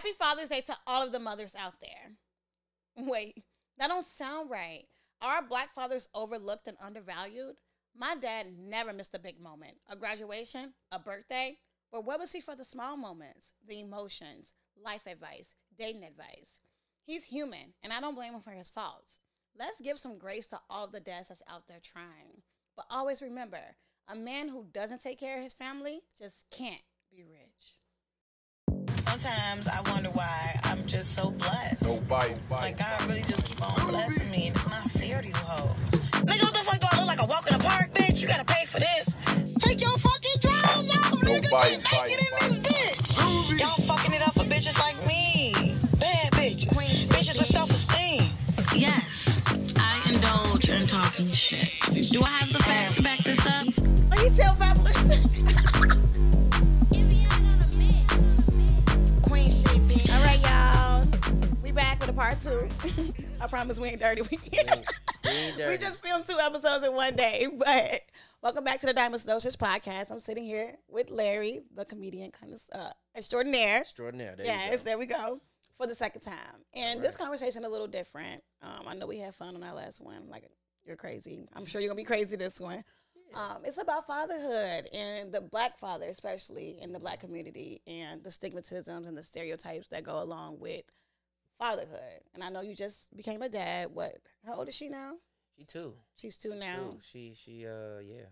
Happy Father's Day to all of the mothers out there. Wait, that don't sound right. Are black fathers overlooked and undervalued? My dad never missed a big moment, a graduation, a birthday. But what was he for the small moments, the emotions, life advice, dating advice? He's human, and I don't blame him for his faults. Let's give some grace to all of the dads that's out there trying. But always remember, a man who doesn't take care of his family just can't be rich. Sometimes I wonder why I'm just so blessed. No bite. bite. Like God really just keep on blessing me, and it's not fair to you hoes. Nigga, what the fuck do I look like a walk in the park, bitch? You gotta pay for this. Take your fucking drawers off, nigga. bite, Get bite, naked in this bitch. Y'all fucking it up for bitches like me. Bad bitches. Bitches with self-esteem. Yes, I indulge in talking shit. Do I have the part two. I promise we ain't dirty. We, we just filmed two episodes in one day. But welcome back to the Diamond's Dosage podcast. I'm sitting here with Larry, the comedian, kind of uh, extraordinaire. Extraordinaire. There yes, you go. there we go. For the second time. And this conversation a little different. Um, I know we had fun on our last one. Like you're crazy. I'm sure you're gonna be crazy this one. Um, it's about fatherhood and the black father, especially in the black community, and the stigmatisms and the stereotypes that go along with fatherhood. And I know you just became a dad. What? How old is she now? She too. She's two now. Too. She she uh yeah.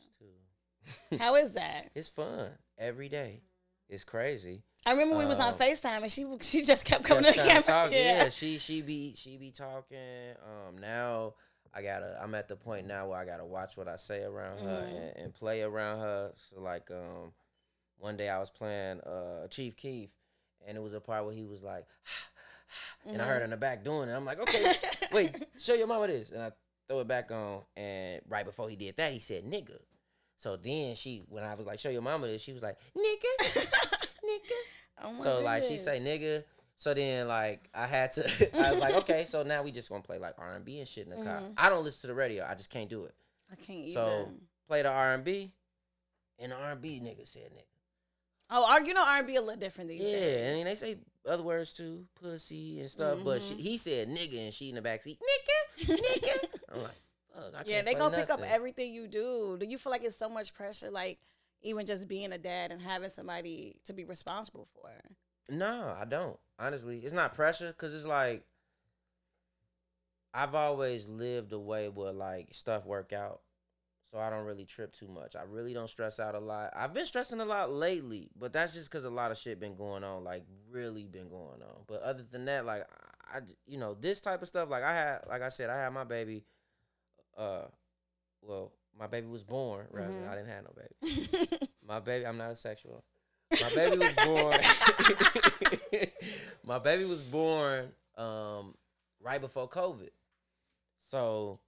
She's two. How is that? It's fun every day. It's crazy. I remember we was on Um, Facetime and she she just kept coming Kept to the camera. talk. Yeah. Yeah. she she be she be talking. Um, now I gotta. I'm at the point now where I gotta watch what I say around her Mm-hmm. and, and play around her. So like, um, one day I was playing uh Chief Keef, and it was a part where he was like, and I Mm-hmm. heard in the back doing it. I'm like, okay, wait, show your mama this, and I throw it back on, and right before he did that, he said nigga. So then she, when I was like, show your mama this, she was like, nigga, nigga. Oh So like she say nigga. So then like I had to I was like, okay, so now we just gonna play like R and B and shit in the car. I don't listen to the radio. I just can't do it. I can't even. So play the R and B and the R and B nigga said nigga. oh, you know R and B a little different these Yeah, days. I mean they say other words too, pussy and stuff. But Mm-hmm. she, he said nigga and she in the backseat, nigga, nigga. I'm like, fuck, I Yeah, they gonna pick up everything you do. Do you feel like it's so much pressure, like even just being a dad and having somebody to be responsible for? No, I don't. Honestly, it's not pressure because it's like I've always lived a way where like stuff work out, so I don't really trip too much. I really don't stress out a lot. I've been stressing a lot lately, but that's just because a lot of shit been going on, like really been going on. But other than that, like I, you know, this type of stuff, like I had, like I said, I had my baby. Uh, well, my baby was born. Rather, I didn't have no baby. My baby, I'm not a sexual. My baby was born. my baby was born um, right before COVID. So,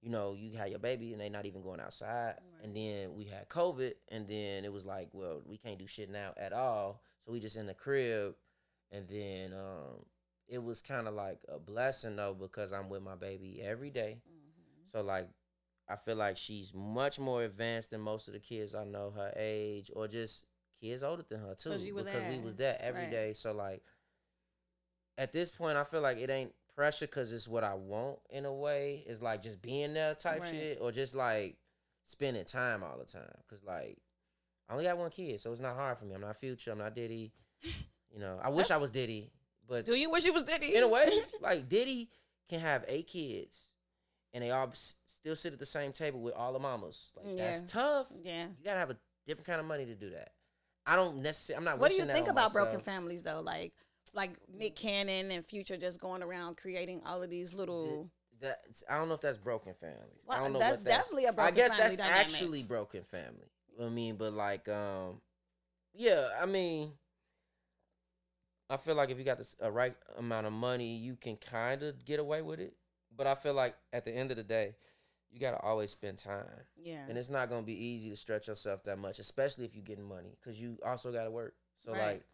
you know, you had your baby and they not even going outside. And then we had COVID, and then it was like, well, we can't do shit now at all. So we just in the crib, and then um, it was kind of like a blessing though because I'm with my baby every day. So like I feel like she's much more advanced than most of the kids I know her age or just kids older than her too 'Cause you were because we was there every day. Right. So like at this point I feel like it ain't pressure cuz it's what I want in a way. It's like just being there type Right. shit or just like spending time all the time cuz like I only got one kid, so it's not hard for me. I'm not Future, I'm not Diddy. You know, I wish I was Diddy, but Do you wish you was Diddy? in a way, like Diddy can have eight kids, and they all s- still sit at the same table with all the mamas. Like that's tough. yeah. You gotta have a different kind of money to do that. I don't necessarily. I'm not. What do you think about broken families though? Like like Nick Cannon and Future just going around creating all of these little. That I don't know if that's broken families. Well, I don't know that's that's definitely a broken family. I guess that's dynamic. actually broken family. I mean, but like, um, yeah. I mean, I feel like if you got this a right amount of money, you can kind of get away with it. But I feel like at the end of the day, you gotta always spend time. Yeah. And it's not gonna be easy to stretch yourself that much, especially if you're getting money, because you also gotta work. So Right. like,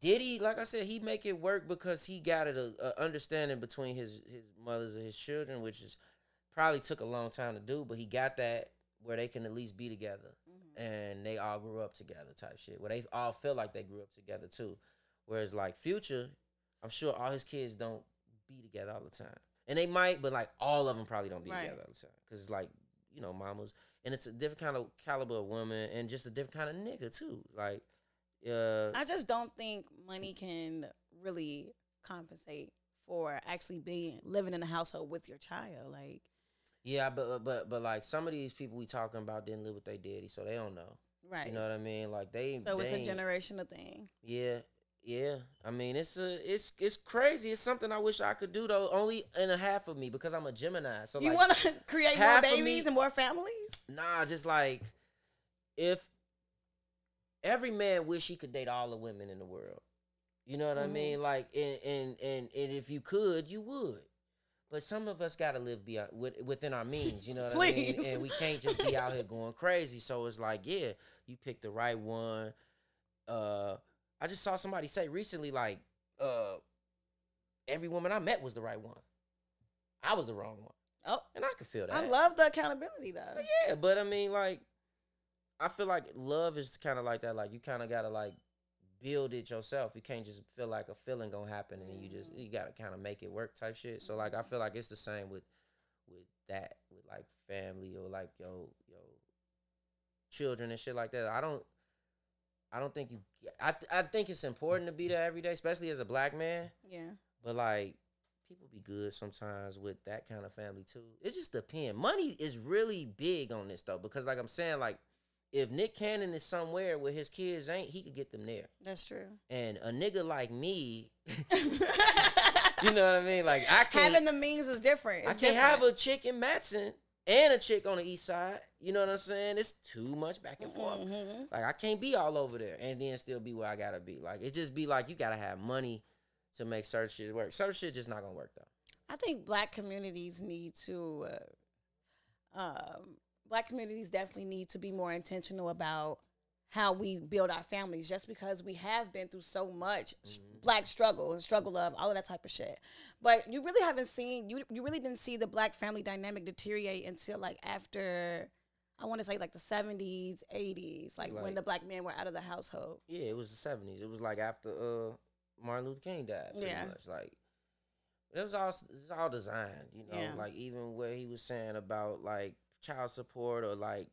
Diddy, like I said, he make it work because he got it a, a understanding between his his mothers and his children, which is probably took a long time to do, but he got that where they can at least be together, Mm-hmm. and they all grew up together, type shit. Where they all feel like they grew up together too. Whereas like Future, I'm sure all his kids don't be together all the time, and they might, but like all of them probably don't be Right. together all the time because it's like you know mamas, and it's a different kind of caliber of woman, and just a different kind of nigga too. Like, uh, I just don't think money can really compensate for actually being living in a household with your child. Like, yeah, but but but like some of these people we talking about didn't live with their daddy, so they don't know. right. You know what I mean? Like they. so it's a generational thing. Yeah, yeah. I mean, it's a, it's, it's crazy. It's something I wish I could do though. Only in a half of me because I'm a Gemini. So you like, want to create more babies me- and more families? nah, just like if every man wish he could date all the women in the world. You know what I Mhm. mean? Like, and and and and if you could, you would. But some of us gotta live beyond within our means. You know what I mean? And we can't just be out here going crazy. So it's like, yeah, you picked the right one. Uh, I just saw somebody say recently, like, uh, every woman I met was the right one. I was the wrong one, Oh, and I could feel that. I love the accountability though. But yeah, but I mean, like, I feel like love is kind of like that. Like, you kind of gotta like build it yourself. You can't just feel like a feeling gonna happen and you just you gotta kind of make it work type shit. So like, I feel like it's the same with with that with like family or like yo yo children and shit like that. I don't. I don't think you. I th- I think it's important to be there every day, especially as a black man. Yeah. But like people be good sometimes with that kind of family too. It just depends. Money is really big on this though, because like I'm saying, like if Nick Cannon is somewhere where his kids ain't, he could get them there. That's true. And a nigga like me, you know what I mean? Like I can't Having the means is different. I can't have a chick in Matson and a chick on the east side. You know what I'm saying? It's too much back and forth. Mhm. Like I can't be all over there and then still be where I gotta be. Like it just be like you gotta have money to make certain shit work. Certain shit just not gonna work though. I think black communities need to, uh, um, black communities definitely need to be more intentional about how we build our families just because we have been through so much sh- black struggle and struggle of all of that type of shit. But you really haven't seen, you, you really didn't see the black family dynamic deteriorate until like after, I want to say like the 70s, 80s, like, when the black men were out of the household. Yeah, it was the seventies. It was like after uh Martin Luther King died, pretty Yeah. much. Like it was all it was all designed, you know. Yeah. Like even what he was saying about like child support or like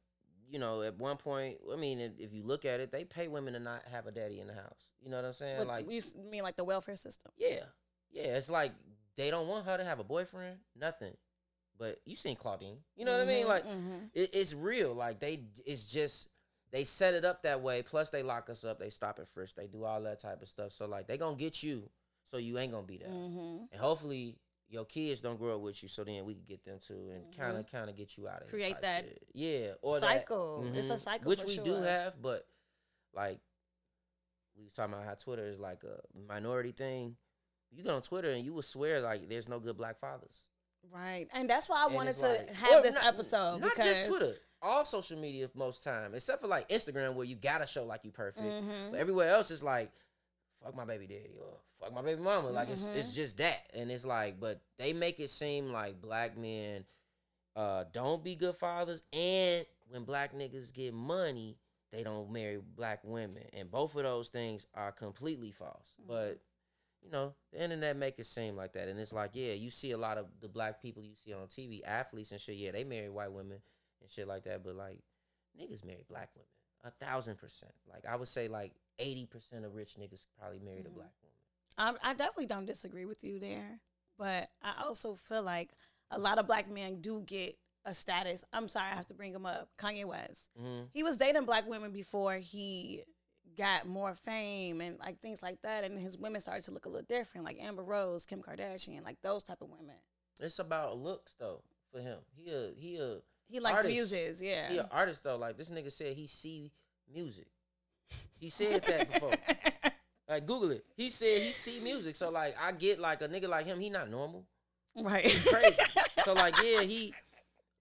you know at one point, I mean, if you look at it, they pay women to not have a daddy in the house. You know what I'm saying? Like you mean like the welfare system? yeah, yeah. It's like they don't want her to have a boyfriend, nothing. But you seen Claudine, you know what I mean? Mhm, Like mhm. it, it's real. Like they, it's just they set it up that way. Plus they lock us up. They stop and frisk. They do all that type of stuff. So like they gonna get you, so you ain't gonna be there. Mhm. And hopefully your kids don't grow up with you, so then we can get them too and kind of kind of get you out of Mm-hmm. Create that shit. yeah, or that- cycle. It's a mhm, cycle which we do have, but like we was talking about how Twitter is like a minority thing. You go on Twitter and you will swear like there's no good black fathers. Right. And that's why I And wanted to like- have this not- episode. Not because, just Twitter, all social media most time, except for like Instagram where you gotta show like you perfect. Mhm. But everywhere else it's like, fuck my baby daddy or fuck my baby mama. Like it's Mhm. it's just that, and it's like, but they make it seem like black men uh don't be good fathers, and when black niggas get money, they don't marry black women, and both of those things are completely false. Mm-hmm. But you know, the internet make it seem like that, and it's like, yeah, you see a lot of the black people you see on TV, athletes and shit. Yeah, they marry white women and shit like that, but like niggas marry black women a thousand percent. Like I would say, like eighty percent of rich niggas probably married Mhm. a black woman. I, I definitely don't disagree with you there. But I also feel like a lot of black men do get a status. I'm sorry, I have to bring him up. Kanye West. Mm-hmm. He was dating black women before he got more fame and like things like that. And his women started to look a little different, like Amber Rose, Kim Kardashian, like those type of women. It's about looks though for him. He a he a He likes Artists. muses, yeah. he a artist though. Like this nigga said, he see music. He said that before. Like Google it. He said he see music. So like I get like a nigga like him. He not normal. right. He's crazy. so like yeah, he.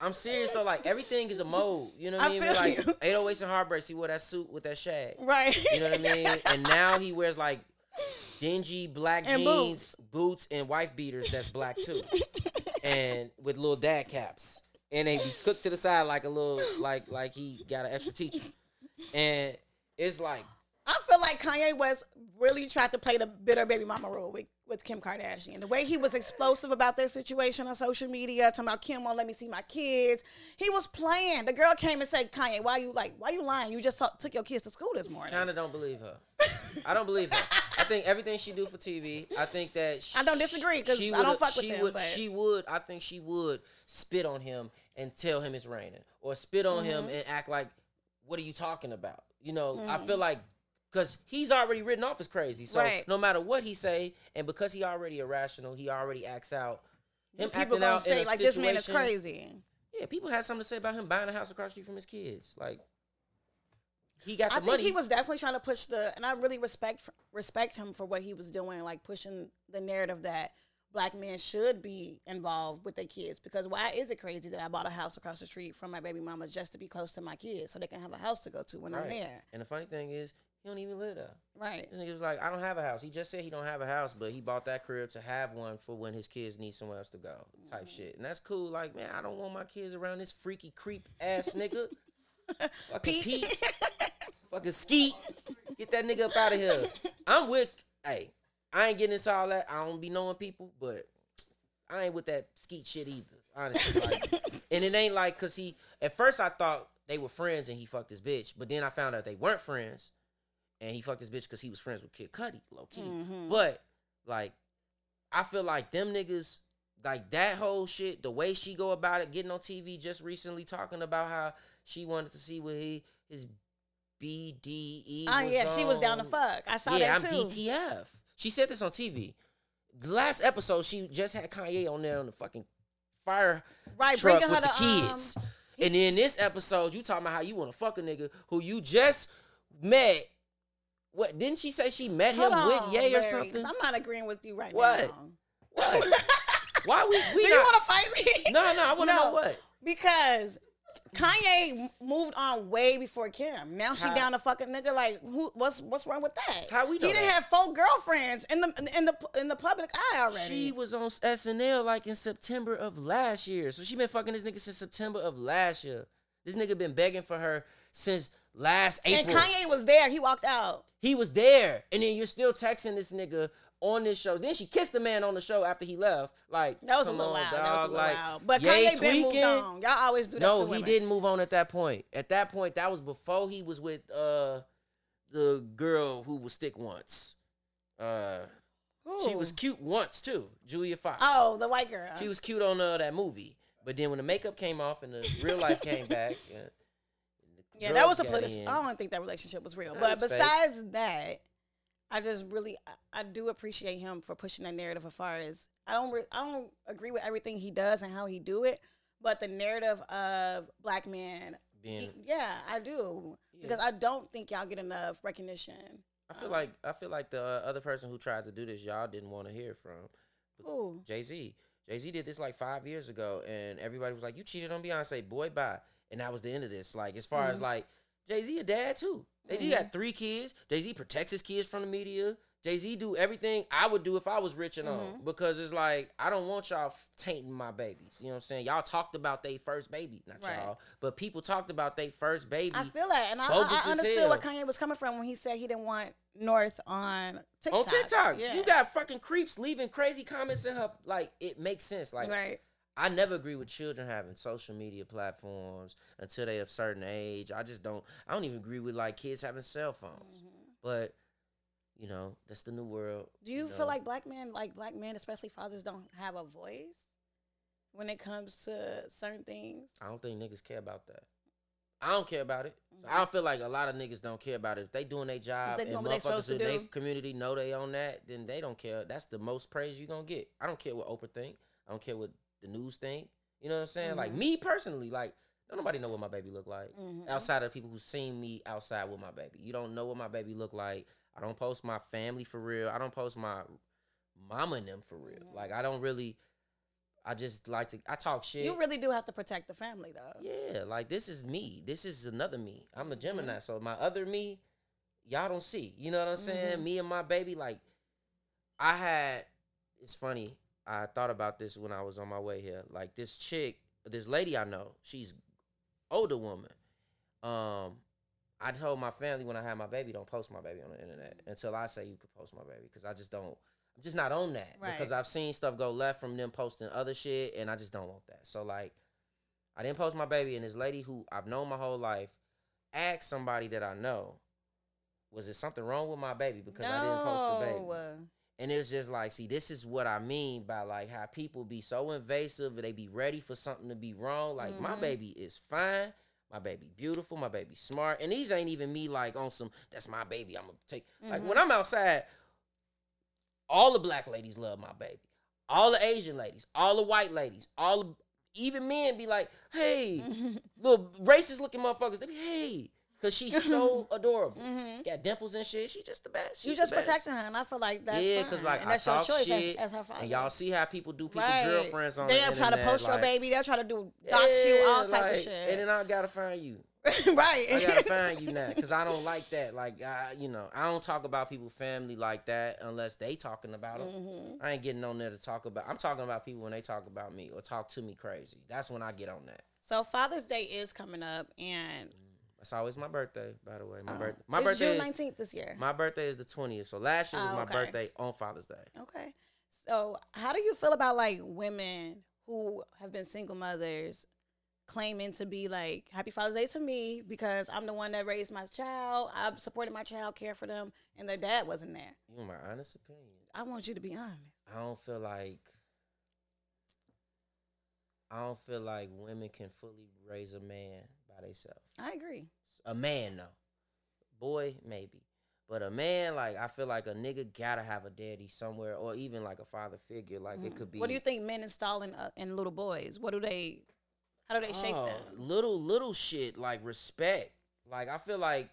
I'm serious though. Like everything is a mode. You know what I mean? like you. 808s and Heartbreaks. He wore that suit with that shag. right. You know what I mean? And now he wears like dingy black And jeans, boots. and wife beaters that's black too, and with little dad caps, and they be cooked to the side like a little like like he got an extra teacher, and it's like I feel like Kanye West really tried to play the bitter baby mama role with, with Kim Kardashian. The way he was explosive about their situation on social media, talking about Kim won't let me see my kids. He was playing. The girl came and said, Kanye, why you like, why you lying? You just t- took your kids to school this morning. Kind of don't believe her. I don't believe her. I think everything she do for TV. I think that she, I don't disagree because I don't fuck with she them, Would, but- She would. I think she would spit on him and tell him it's raining, or spit on him Mm-hmm. and act like, "What are you talking about?" You know. I feel like because he's already written off as crazy. So Right. no matter what he say, and because he already irrational, he already acts out. Him People gonna say like this man is crazy. Yeah, people had something to say about him buying a house across the street from his kids. Like he got the I think money. he was definitely trying to push the, and I really respect respect him for what he was doing, like pushing the narrative that black men should be involved with their kids. Because why is it crazy that I bought a house across the street from my baby mama just to be close to my kids, so they can have a house to go to when I'm Right. there? And the funny thing is, he don't even live there. Right. This nigga was like, I don't have a house. He just said he don't have a house, but he bought that crib to have one for when his kids need somewhere else to go, type mm. shit. And that's cool. Like, man, I don't want my kids around this freaky creep ass nigga. Fucking Pete. Pete. Fucking Skete. Get that nigga up out of here. I'm with, hey, I ain't getting into all that. I don't be knowing people, but I ain't with that Skete shit either. Honestly, like, and it ain't like cause he. At first, I thought they were friends and he fucked his bitch, but then I found out they weren't friends, and he fucked his bitch because he was friends with Kid Cudi, low key. Mm-hmm. But like, I feel like them niggas, like that whole shit, the way she go about it, getting on TV just recently talking about how she wanted to see what he his BDE. Oh ah, was yeah, she was down to fuck. I saw Yeah, that I'm. DTF. She said this on TV. The last episode, she just had Kanye on there on the fucking fire Right, truck with the to, um, kids. and then this episode, you talking about how you want to fuck a nigga who you just met. What didn't she say she met him Hold with on, Ye or something? I'm not agreeing with you right What? now. What? Why we we Do you want to fight me? no, no, I want to know what. Because Kanye moved on way before Kim. Now she How? down to fucking nigga. Like, who? What's what's wrong with that? How we know He didn't have four girlfriends in the in the in the public eye already. She was on SNL like in September of last year. So she been fucking this nigga since September of last year. This nigga been begging for her since last April. and Kanye was there. He walked out. He was there, and then you're still texting this nigga on this show. Then she kissed the man on the show after he left. Like That was a little on, wild. That was a little Like, wild. But Kanye been moved on. Y'all always do that. No, he women. didn't move on at that point. At that point, that was before he was with uh the girl who was thick once. Uh, she was cute once too, Julia Fox. Oh, the white girl. She was cute on uh, that movie, but then when the makeup came off and the real life came back, uh, Yeah, that was a political. I don't think that relationship was real. That but was fake. besides that, I just really I, I do appreciate him for pushing that narrative as far as I don't re, I don't agree with everything he does and how he do it, but the narrative of black men, Being, he- yeah, I do Yeah. because I don't think y'all get enough recognition. I feel like I feel like the uh, other person who tried to do this, y'all didn't want to hear from. Ooh, Jay Z. Jay Z did this like five years ago, and everybody was like, "You cheated on Beyonce, boy, bye." And that was the end of this. Like, as far as Mhm. like Jay Z, a dad too. Jay Z Mhm. got three kids. Jay Z protects his kids from the media. Jay Z do everything I would do if I was rich and Mm-hmm. on because it's like I don't want y'all tainting my babies. You know what I'm saying? Y'all talked about they first baby, not Right. y'all, but people talked about they first baby. I feel that, and I, I, I understood what. Kanye was coming from when he said he didn't want North on TikTok. on TikTok, yeah. you got fucking creeps leaving crazy comments in her. Like it makes sense. Like right. I never agree with children having social media platforms until they of certain age. I just don't. I don't even agree with like kids having cell phones. Mm-hmm. But you know, that's the new world. Do you know. feel like black men, like black men, especially fathers, don't have a voice when it comes to certain things? I don't think niggas care about that. I don't care about it. So I mm-hmm. don't feel like a lot of niggas don't care about it. If they doing their job they and doing motherfuckers in their community know they on that, then they don't care. That's the most praise you gonna get. I don't care what Oprah think. I don't care what the news think. You know what I'm saying? Like Mhm. me personally, like don't nobody know what my baby look like Mhm. outside of people who seen me outside with my baby. You don't know what my baby look like. I don't post my family for real. I don't post my mama and them for real. Mhm. Like I don't really. I just like to. I talk shit. You really do have to protect the family, though. Yeah, like this is me. This is another me. I'm a Mm-hmm. Gemini, so my other me, y'all don't see. You know what I'm saying? Mhm. Me and my baby, like, I had. It's funny. I thought about this when I was on my way here. Like this chick, this lady I know, she's older woman. Um, I told my family when I had my baby, don't post my baby on the internet until I say you could post my baby because I just don't. I'm just not on that right. because I've seen stuff go left from them posting other shit, and I just don't want that. So like, I didn't post my baby, and this lady who I've known my whole life asked somebody that I know, was it something wrong with my baby because I didn't post the baby? And it's just like, see, this is what I mean by like how people be so invasive, they be ready for something to be wrong. Like my Mhm. baby is fine, my baby beautiful, my baby smart, and these ain't even me like on some. That's my baby. I'm gonna take like when I'm outside. All the black ladies love my baby. All the Asian ladies, all the white ladies, all the even men be like, hey, little racist looking motherfuckers. They be hey, cause she's so adorable. Mhm. Got dimples and shit. She just the best. You She's just protecting her, and I feel like that's yeah, because like and I that's your talk choice shit, as, as her father. and y'all see how people do people Right. girlfriends on They'll the try to internet, post your baby. They'll try to do dox you, all yeah, type like, of shit. And then I gotta find you. right. I gotta find you now because I don't like that. Like, I, you know, I don't talk about people family like that unless they talking about them. Mhm. I ain't getting on there to talk about. I'm talking about people when they talk about me or talk to me crazy. That's when I get on that. So Father's Day is coming up, and That's always my birthday, by the way. My uh, birthday. My it's birthday. June nineteenth this year. my birthday is the twentieth. So last year was Oh, my birthday on Father's Day. Okay. So, how do you feel about like women who have been single mothers claiming to be like Happy Father's Day to me because I'm the one that raised my child, I've supported my child, care for them, and their dad wasn't there? You want my honest opinion? I want you to be honest. I don't feel like I don't feel like women can fully raise a man by themselves. I agree. A man, though. Boy, maybe. But a man, like I feel like a nigga gotta have a daddy somewhere, or even like a father figure. Like it Mhm. could be. What do you think men installing uh, in little boys? What do they? How do they shape Oh, them? Little little shit like respect. Like I feel like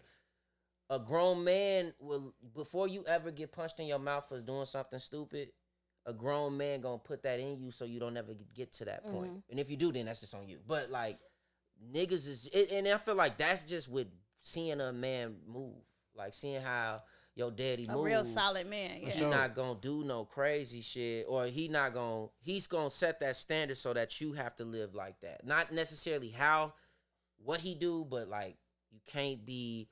a grown man will before you ever get punched in your mouth for doing something stupid. A grown man gonna put that in you so you don't ever get to that point. Mhm. And if you do, then that's just on you. But like niggas is, it, and I feel like that's just with seeing a man move, like seeing how your daddy A move. real solid man. He sure. not gonna do no crazy shit, or he not gonna. He's gonna set that standard so that you have to live like that. Not necessarily how, what he do, but like you can't be.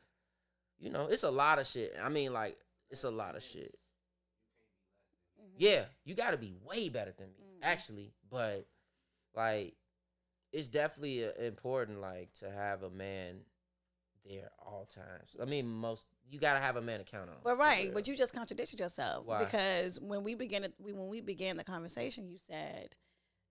You know, it's a lot of shit. I mean, like it's a lot of shit. Yeah, you got to be way better than me, Mhm. actually. But like, it's definitely uh, important, like to have a man there all times. I mean, most you got to have a man to count on. But right, but you just contradicted yourself Why? because when we began we, when we began the conversation, you said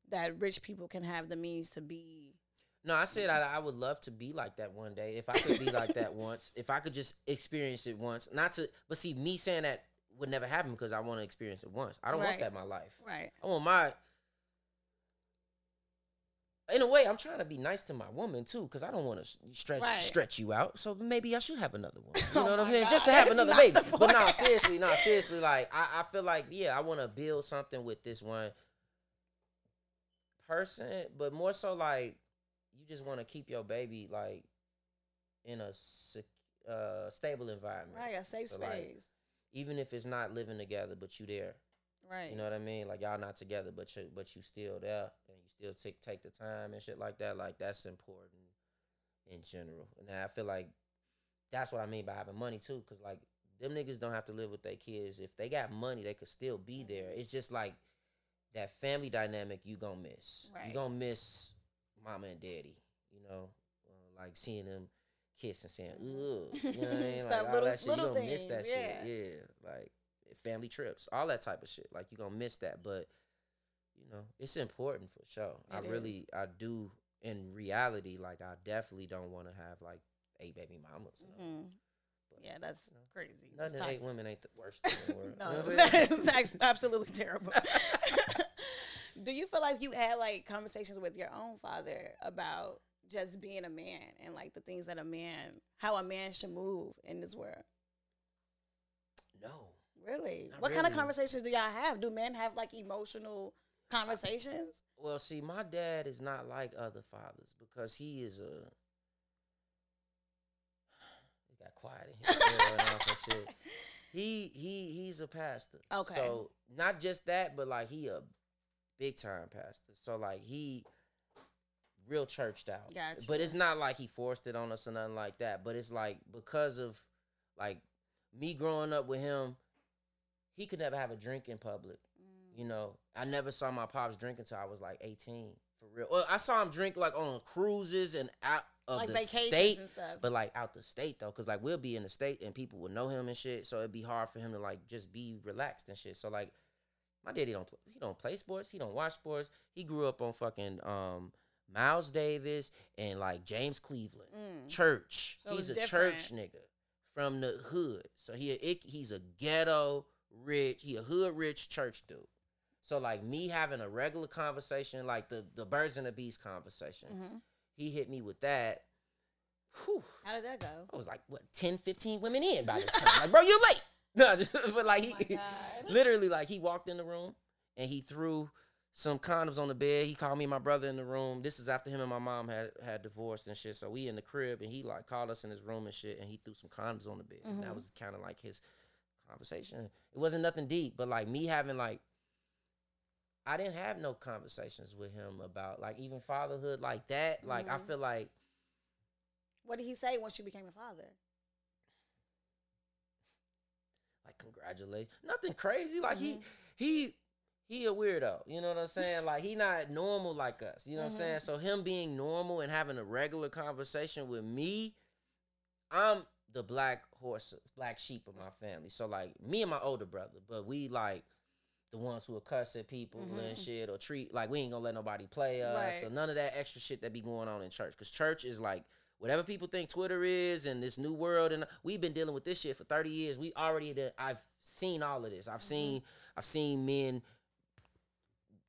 that rich people can have the means to be. No, I said I, I would love to be like that one day. If I could be like that once, if I could just experience it once, not to, but see, me saying that would never happen because I want to experience it once. I don't want that in my life. Right. I want my. In a way, I'm trying to be nice to my woman too, because I don't want to stretch Right. stretch you out. So maybe I should have another one. You Oh know what I'm my saying? Just to have that's another baby. But no, seriously, no, seriously. Like I, I feel like yeah, I want to build something with this one person, but more so like you just want to keep your baby like in a uh, stable environment. Right. A safe So, like, space. Even if it's not living together, but you there. right. You know what I mean? Like y'all not together, but you but you still there, and you still take take the time and shit like that. Like that's important in general. And I feel like that's what I mean by having money too, because like them niggas don't have to live with their kids. If they got money, they could still be there. It's just like that family dynamic you gonna miss. Right. You gonna miss mama and daddy. You know, uh, like seeing them kiss and saying, "Ugh," you know what I mean? Like all little- that shit. You little gonna miss that things, shit. Yeah, like family trips, all that type of shit. Like you gonna miss that, but you know, it's important for sure. I It really, I do. In reality, like I definitely don't want to have like eight baby mamas. Mhm. But, Yeah, that's you know, crazy. Of eight women ain't the worst thing in the world. no, You know what I'm saying? that's absolutely terrible. Do you feel like you had like conversations with your own father about just being a man and like the things that a man, how a man should move in this world? no. Really? Not what kind of conversations do y'all have? Do men have like emotional conversations? Well, see, my dad is not like other fathers because he is a. He got quiet in here. and shit. He he he's a pastor. Okay. So not just that, but like he a big time pastor. So like he real churched out. Gotcha. But it's not like he forced it on us or nothing like that. But it's like because of like me growing up with him, he could never have a drink in public. Mm. You know, I never saw my pops drink until I was like 18 for real. Well, I saw him drink like on cruises and out of like the vacations state, and stuff. but like out the state though, because like we'll be in the state and people would know him and shit, so it'd be hard for him to like just be relaxed and shit. So like, my daddy don't pl- he don't play sports, he don't watch sports. He grew up on fucking um Miles Davis and like James Cleveland, Mm. church. So he's a it's church nigga from the hood. So he a, he's a ghetto rich, he a hood rich church dude. So like me having a regular conversation, like the the birds and the bees conversation, Mhm. he hit me with that. Whew, How did that go? I was like, what, 10, 15 women in by this time? like, bro, you late. No, just, but like Oh he my literally like he walked in the room and he threw some condoms on the bed. He called me and my brother in the room. This is after him and my mom had had divorced and shit. So we in the crib and he like called us in his room and shit and he threw some condoms on the bed. And that Mhm. was kind of like his conversation. It wasn't nothing deep, but like me having like I didn't have no conversations with him about like even fatherhood like that. Like I Mhm. feel like What did he say once you became a father? like congratulate nothing crazy like Mhm. he he he a weirdo you know what i'm saying like he not normal like us you know what i'm saying so him being normal and having a regular conversation with me i'm the black horse black sheep of my family so like me and my older brother but we like the ones who will cuss at people and Mhm. shit or treat like we ain't gonna let nobody play us Right. or none of that extra shit that be going on in church because church is like whatever people think Twitter is and this new world and we've been dealing with this shit for 30 years. We already I've seen all of this. I've seen I've seen men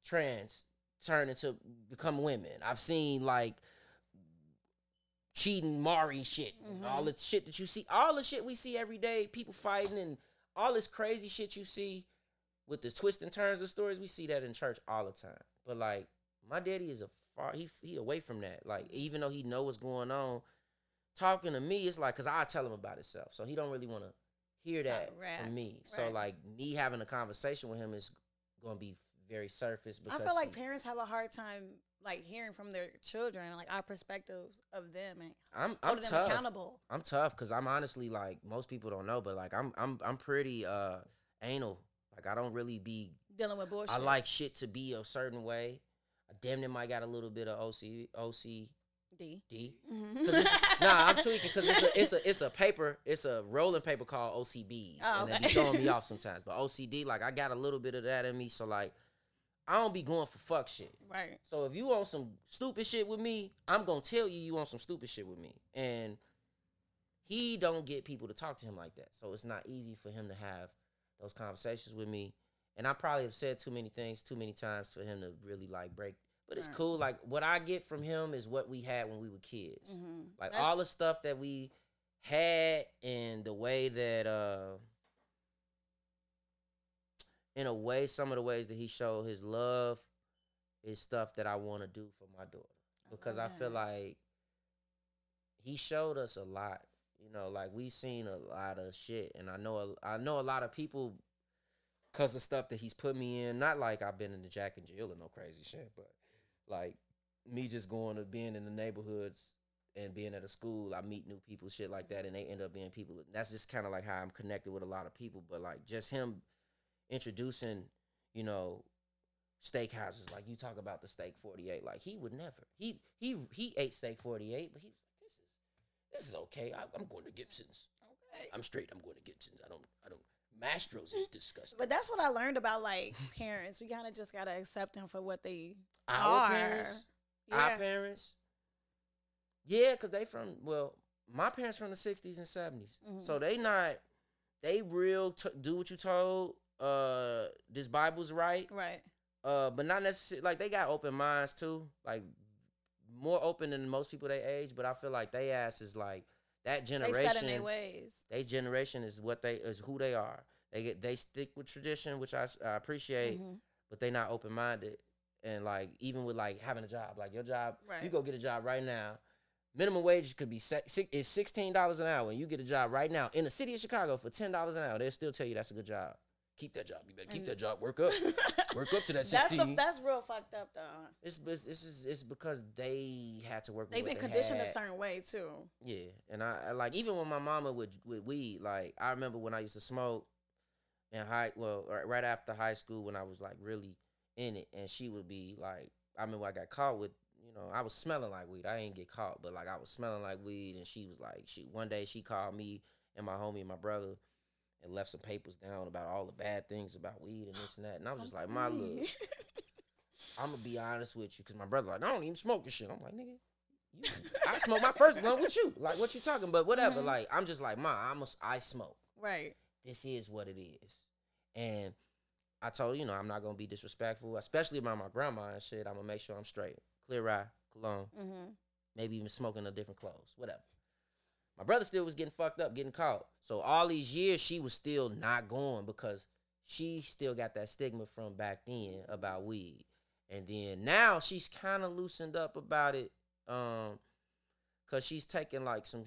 trans turn into become women. I've seen like cheating Mari shit. Mm-hmm. All the shit that you see, all the shit we see every day, people fighting and all this crazy shit you see with the twists and turns of stories, we see that in church all the time. But like my daddy is a far he he away from that. Like even though he know what's going on, talking to me, it's like because I tell him about himself, so he don't really want to hear that right, from me. So like me having a conversation with him is gonna be very surface I feel like he- parents have a hard time like hearing from their children, like our perspectives of them and I'm I'm tough. accountable. I'm tough because I'm honestly like most people don't know, but like I'm I'm I'm pretty uh anal. Like I don't really be. Dealing with bullshit. I like shit to be a certain way. I damn near might got a little bit of OC OCD. D. 'Cause Mhm. nah, I'm tweaking because it's a, it's a it's a paper, it's a rolling paper called OCBs, Oh, and they okay. be throwing me off sometimes. But OCD, like I got a little bit of that in me, so like I don't be going for fuck shit. right. So if you want some stupid shit with me, I'm gonna tell you you want some stupid shit with me, and he don't get people to talk to him like that. So it's not easy for him to have those conversations with me. And I probably have said too many things too many times for him to really like break. But it's Right. cool. Like what I get from him is what we had when we were kids. Mhm. Like all the stuff that we had and the way that uh in a way some of the ways that he showed his love is stuff that I want to do for my daughter because I, love feel like he showed us a lot. You know, like we seen a lot of shit and I know a, I know a lot of people cuz of stuff that he's put me in. Not like I've been in the Jack and Jill or no crazy shit, but like me just going to being in the neighborhoods and being at a school, I meet new people, shit like that, and they end up being people. That's just kind of like how I'm connected with a lot of people. But like just him introducing, you know, steakhouses. Like you talk about the steak forty eight. Like he would never. He he he ate steak forty eight, but he was like, this is this is okay. I, I'm going to Gibson's. Okay. I'm straight. I'm going to Gibson's. I don't I don't. Mastro's is disgusting. But that's what I learned about like parents. We kind of just gotta accept them for what they Our are. parents, Yeah. our parents. Yeah, because they from well, my parents from the sixties and 70s Mhm. so they not they real t- do what you told. Uh, this Bible's right. right. Uh, but not necessarily like they got open minds too, like more open than most people they age. But I feel like they ass is like that They set in generation. their ways. They generation is what they is who they are. They get they stick with tradition, which I, I appreciate Mhm. but they not open minded. And like even with like having a job, like your job, you go get a job right now. Minimum wage could be is sixteen dollars an hour. And you get a job right now in the city of Chicago for ten dollars an hour. They'll still tell you that's a good job. Keep that job. You better keep that job. Work up. Work up to that That's sixteen. the, that's real fucked up though. it's, it's it's it's because they had to work. They've been they conditioned a certain way too. Yeah, and I, I like even when my mama would with weed, like I remember when I used to smoke in high, well, right- right after high school when I was like really in it, and she would be like, I remember I got caught with, you know, I was smelling like weed. I didn't get caught, but like I was smelling like weed, and she was like, she one day she called me and my homie and my brother. And left some papers down about all the bad things about weed and this and that, and I was just like, "My look, I'm gonna be honest with you, cause my brother like, I don't even smoke and shit. I'm like, nigga, you, I smoke my first blunt with you. Like, what you talking? But whatever. Mhm. Like, I'm just like, ma, I'm a, I smoke. right. This is what it is. And I told you know I'm not gonna be disrespectful, especially about my grandma and shit. I'm gonna make sure I'm straight, clear eye, cologne, Mm-hmm. maybe even smoking a different clothes, whatever. My brother still was getting fucked up, getting caught. So all these years she was still not going because she still got that stigma from back then about weed. And then now she's kind of loosened up about it um cuz she's taking like some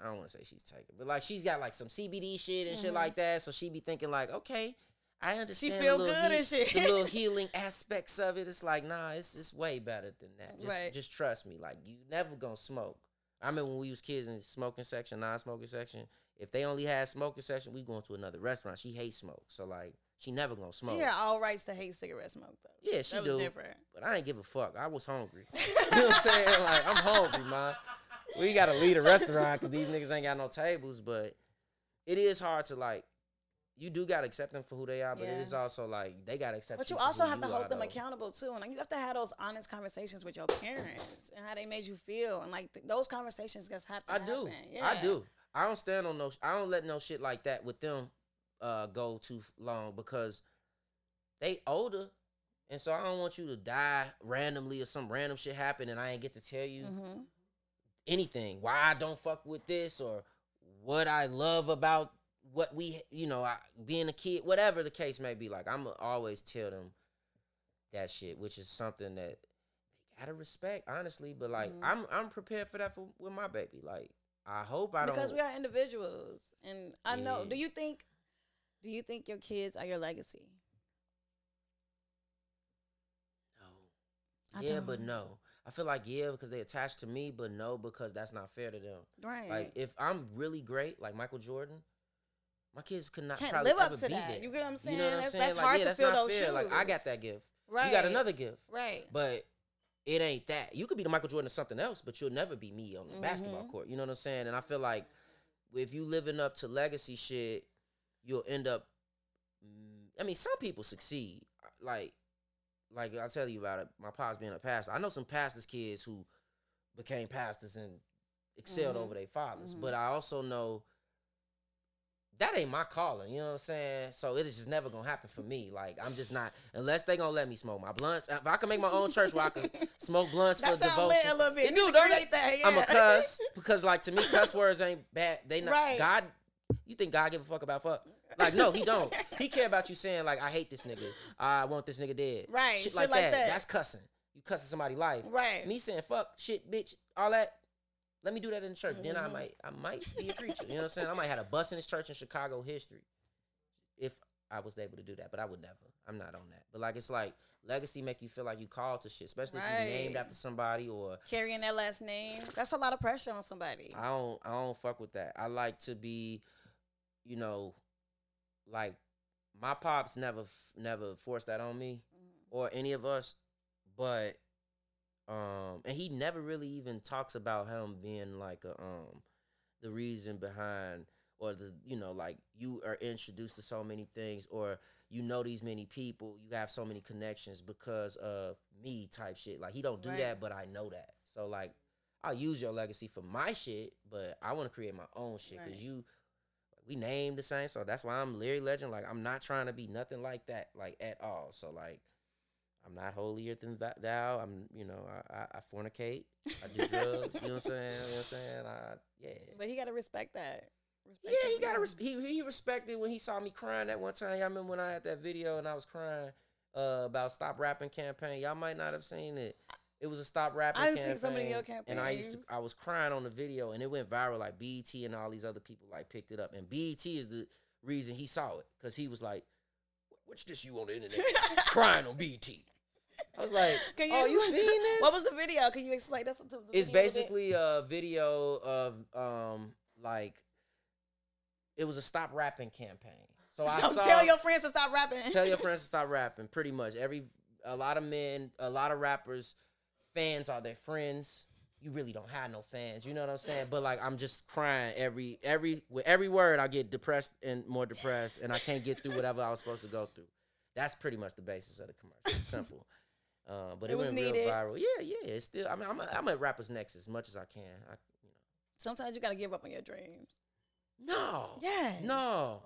I don't want to say she's taking, but like she's got like some CBD shit and shit Mhm. like that, so she be thinking like, "Okay, I understand She feel good and shit. the little healing aspects of it. It's like, nah, it's it's way better than that. Just Right. just trust me. Like you never gonna smoke. I remember when we was kids in the smoking section, non-smoking section. If they only had smoking section, we going to another restaurant. She hates smoke, so like she never gonna smoke. She had all rights to hate cigarette smoke though. Yeah, she that was do. different. But I ain't give a fuck. I was hungry. you know what I'm saying? Like I'm hungry, man. We gotta leave the restaurant because these niggas ain't got no tables. But it is hard to like. You do gotta accept them for who they are, but it Yeah. is also like they gotta accept. But you you also have to hold them though. accountable too, and like, you have to have those honest conversations with your parents and how they made you feel, and like th- those conversations just have to. I do. happen. I do. I don't stand on no. I don't let no shit like that with them uh, go too long because they older, and so I don't want you to die randomly or some random shit happen and I ain't get to tell you hmm anything. Why I don't fuck with this or what I love about what we, you know, I, being a kid, whatever the case may be. Like I'm always tell them that shit, which is something that they gotta respect, honestly. But like Mhm. I'm, I'm prepared for that for with my baby. Like I hope I Because don't. Because we are individuals, and I know. Do you think? Do you think your kids are your legacy? No. I yeah, but don't. no. I feel like yeah because they attached to me, but no because that's not fair to them. Right. Like if I'm really great, like Michael Jordan, my kids could not Can't live up to be that. there. You get what I'm saying? You know what I'm that's, saying? that's like, hard yeah, to that's fill those fair. shoes. Like I got that gift. Right. You got another gift. Right. But it ain't that. You could be the Michael Jordan of something else, but you'll never be me on the basketball Mhm. court. You know what I'm saying? And I feel like if you living up to legacy shit, you'll end up. mm, I mean, some people succeed. Like, like I tell you about it. My pops being a pastor. I know some pastors' kids who became pastors and excelled Mhm. over their fathers. Mhm. But I also know that ain't my calling. You know what I'm saying? So it is just never gonna happen for me. Like I'm just not unless they gonna let me smoke my blunts. If I can make my own church where I can smoke blunts That for devotion. lit a little bit. You do, need to don't it? create that. I'm a cuss because like to me cuss words ain't bad. They not Right. God. You think God give a fuck about fuck? Like no, he don't. He care about you saying like I hate this nigga. I want this nigga dead. Right, Shit, shit like, like that. that. That's cussing. You cussing somebody life. Right. Me saying fuck, shit, bitch, all that. Let me do that in church. Then I Mhm. might, I might be a preacher. You know what I'm saying? I might have a bus in this church in Chicago history, if I was able to do that. But I would never. I'm not on that. But like it's like legacy make you feel like you called to shit, especially if you're named after somebody or Carrying that last name. That's a lot of pressure on somebody. I don't I don't fuck with that. I like to be, you know, like my pops never never forced that on me or any of us, but um and he never really even talks about him being like a um the reason behind or the you know like you are introduced to so many things or you know these many people you have so many connections because of me type shit. Like he don't do Right. that but i know that. So like i'll use your legacy for my shit but i want to create my own shit because Right. you we named the same. So that's why i'm Larry Legend. Like i'm not trying to be nothing like that like at all. So like i'm not holier than th- thou i'm you know i i, I fornicate i do drugs you know what i'm saying you know what i'm saying I, yeah But he got to respect that. Respect yeah, he got to. Res- he he respected when he saw me crying that one time. Y'all remember when I had that video and I was crying uh, about stop rapping campaign? Y'all might not have seen it. It was a stop rapping. I campaign, seen some of your And I used to. I was crying on the video and it went viral. Like BET and all these other people like picked it up. And BET is the reason he saw it because he was like, Which this you on the internet crying on BT? I was like, Can oh, you seen this? What was the video? Can you explain this? To the it's video basically a video of um like it was a stop rapping campaign. So I So saw tell your friends to stop rapping. tell your friends to stop rapping. Pretty much every a lot of men, a lot of rappers, fans are their friends. You really don't have no fans. You know what I'm saying? But like I'm just crying every every with every word. I get depressed and more depressed, and I can't get through whatever I was supposed to go through. That's pretty much the basis of the commercial. It's simple. Uh, but it, It was went real viral. Yeah, yeah. It's still. I mean, I'm, a, I'm at rappers next as much as I can. I, you know. Sometimes you gotta give up on your dreams. No. Yeah. No.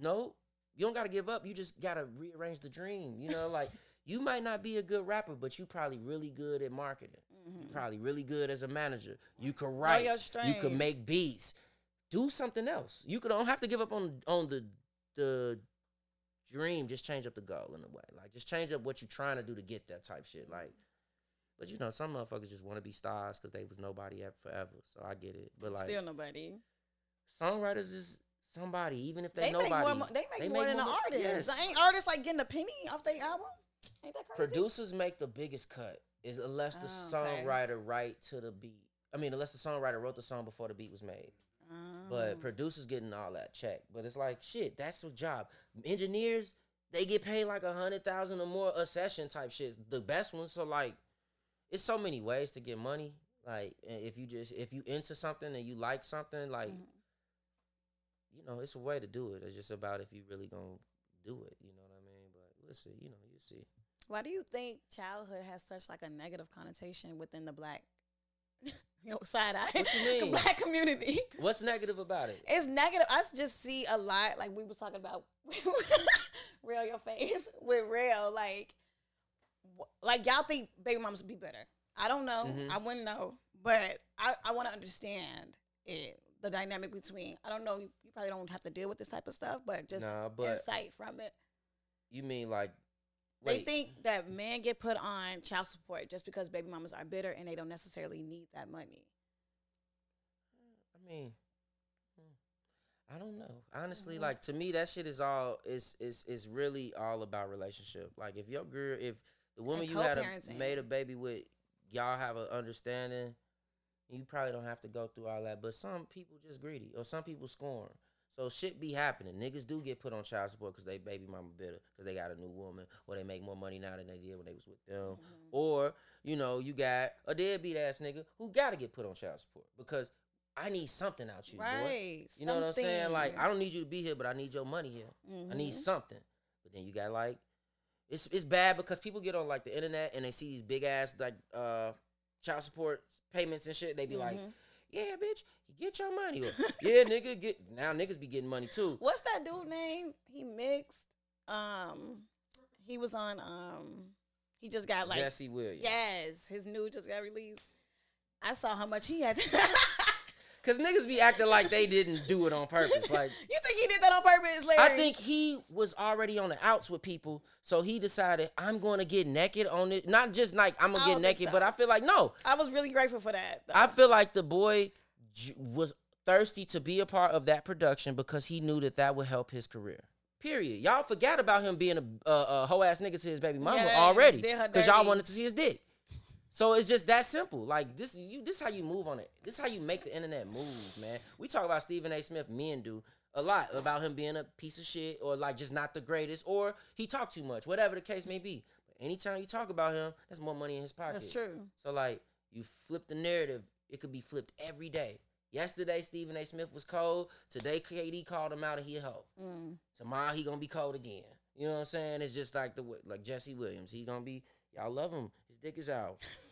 No. You don't gotta give up. You just gotta rearrange the dream. You know, like you might not be a good rapper, but you probably really good at marketing. You probably really good as a manager. You could write. your You could strengths. make beats. Do something else. You could don't have to give up on on the the dream. Just change up the goal in a way. Like just change up what you're trying to do to get that type shit. Like, but you know, some motherfuckers just want to be stars because they was nobody at forever. So I get it. But like Still nobody. songwriters is somebody, even if they, They nobody. make more. mo- They make more than an mo- artist. yes. Ain't artists like getting a penny off their album? Ain't that crazy? Producers make the biggest cut is unless the Oh, okay. songwriter write to the beat. I mean, unless the songwriter wrote the song before the beat was made. Oh. But producers getting all that check. But it's like shit. That's the job. Engineers they get paid like a hundred thousand or more a session type shit. The best ones. So like, it's so many ways to get money. Like if you just if you into something and you like something, like Mhm. you know, it's a way to do it. It's just about if you really gonna do it. You know what I mean? But we'll see. You know, you see. Why do you think childhood has such like a negative connotation within the black, you know, side eye, What you the mean? black community? What's negative about it? It's negative. I just see a lot, like we was talking about, real your face with real, like, like y'all think baby mamas would be better. I don't know. Mhm. I wouldn't know, but I, I want to understand it, the dynamic between. I don't know. You, you probably don't have to deal with this type of stuff, but just Nah, but insight from it. you mean like They think that men get put on child support just because baby mamas are bitter and they don't necessarily need that money. I mean, hmm, I don't know. Honestly, Mhm. like to me, that shit is all is is is really all about relationship. Like if your girl, if the woman And you had a, made a baby with, y'all have an understanding, you probably don't have to go through all that. But some people just greedy, or some people scorn. So shit be happening. Niggas do get put on child support because they baby mama bitter because they got a new woman, or they make more money now than they did when they was with them. Mm-hmm. Or, you know, you got a deadbeat ass nigga who gotta get put on child support because I need something out you, boy. Right. You know what I'm saying? Like. I don't need you to be here, but I need your money here. I need Mhm. something. But then you got like it's it's bad because people get on like the internet and they see these big ass like uh child support payments and shit. They be like, Mhm. Yeah, bitch, get your money. Or, yeah, nigga, get now niggas be getting money too. What's that dude name? He mixed. Um, he was on. Um, he just got like. Jesse Williams. Yes, his new just got released. I saw how much he had. Cause niggas be acting like they didn't do it on purpose. Like you think he did that on purpose, Larry? I think he was already on the outs with people, so he decided I'm going to get naked on it. Not just like I'm gonna get naked, so. but I feel like no. I was really grateful for that. though. I feel like the boy j- was thirsty to be a part of that production because he knew that that would help his career. Period. Y'all forgot about him being a, a, a hoe ass nigga to his baby mama Yes, already because y'all wanted to see his dick. So it's just that simple. Like this, you this how you move on it. This how you make the internet move, man. We talk about Stephen A. Smith, men do a lot about him being a piece of shit or like just not the greatest or he talked too much, whatever the case may be. But anytime you talk about him, that's more money in his pocket. That's true. So like you flip the narrative, it could be flipped every day. Yesterday Stephen A. Smith was cold. Today KD called him out and he a hoe. Mm. Tomorrow he gonna be cold again. You know what I'm saying? It's just like the like Jesse Williams. He gonna be y'all love him. His dick is out.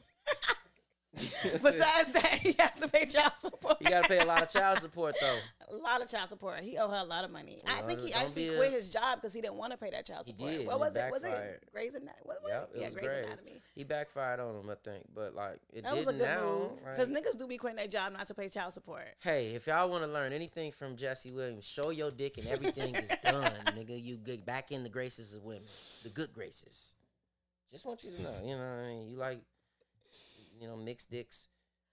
Besides that, he has to pay child support. you gotta pay a lot of child support though. a lot of child support. He owe her a lot of money. I think he actually be a- quit his job because he didn't want to pay that child He support. did, What was it? Was it Grey's Anatomy? What was Yep, it? it Yeah, was Grey's Grey's. Anatomy. He backfired on him, I think. But like it That was a didn't good now. move because niggas do be quitting their job not to pay child support. Hey, if y'all want to learn anything from Jesse Williams, show your dick and everything is done, nigga. You get back in the graces of women, the good graces. Just want you to know, you know what I mean? You like, you know, mixed dicks.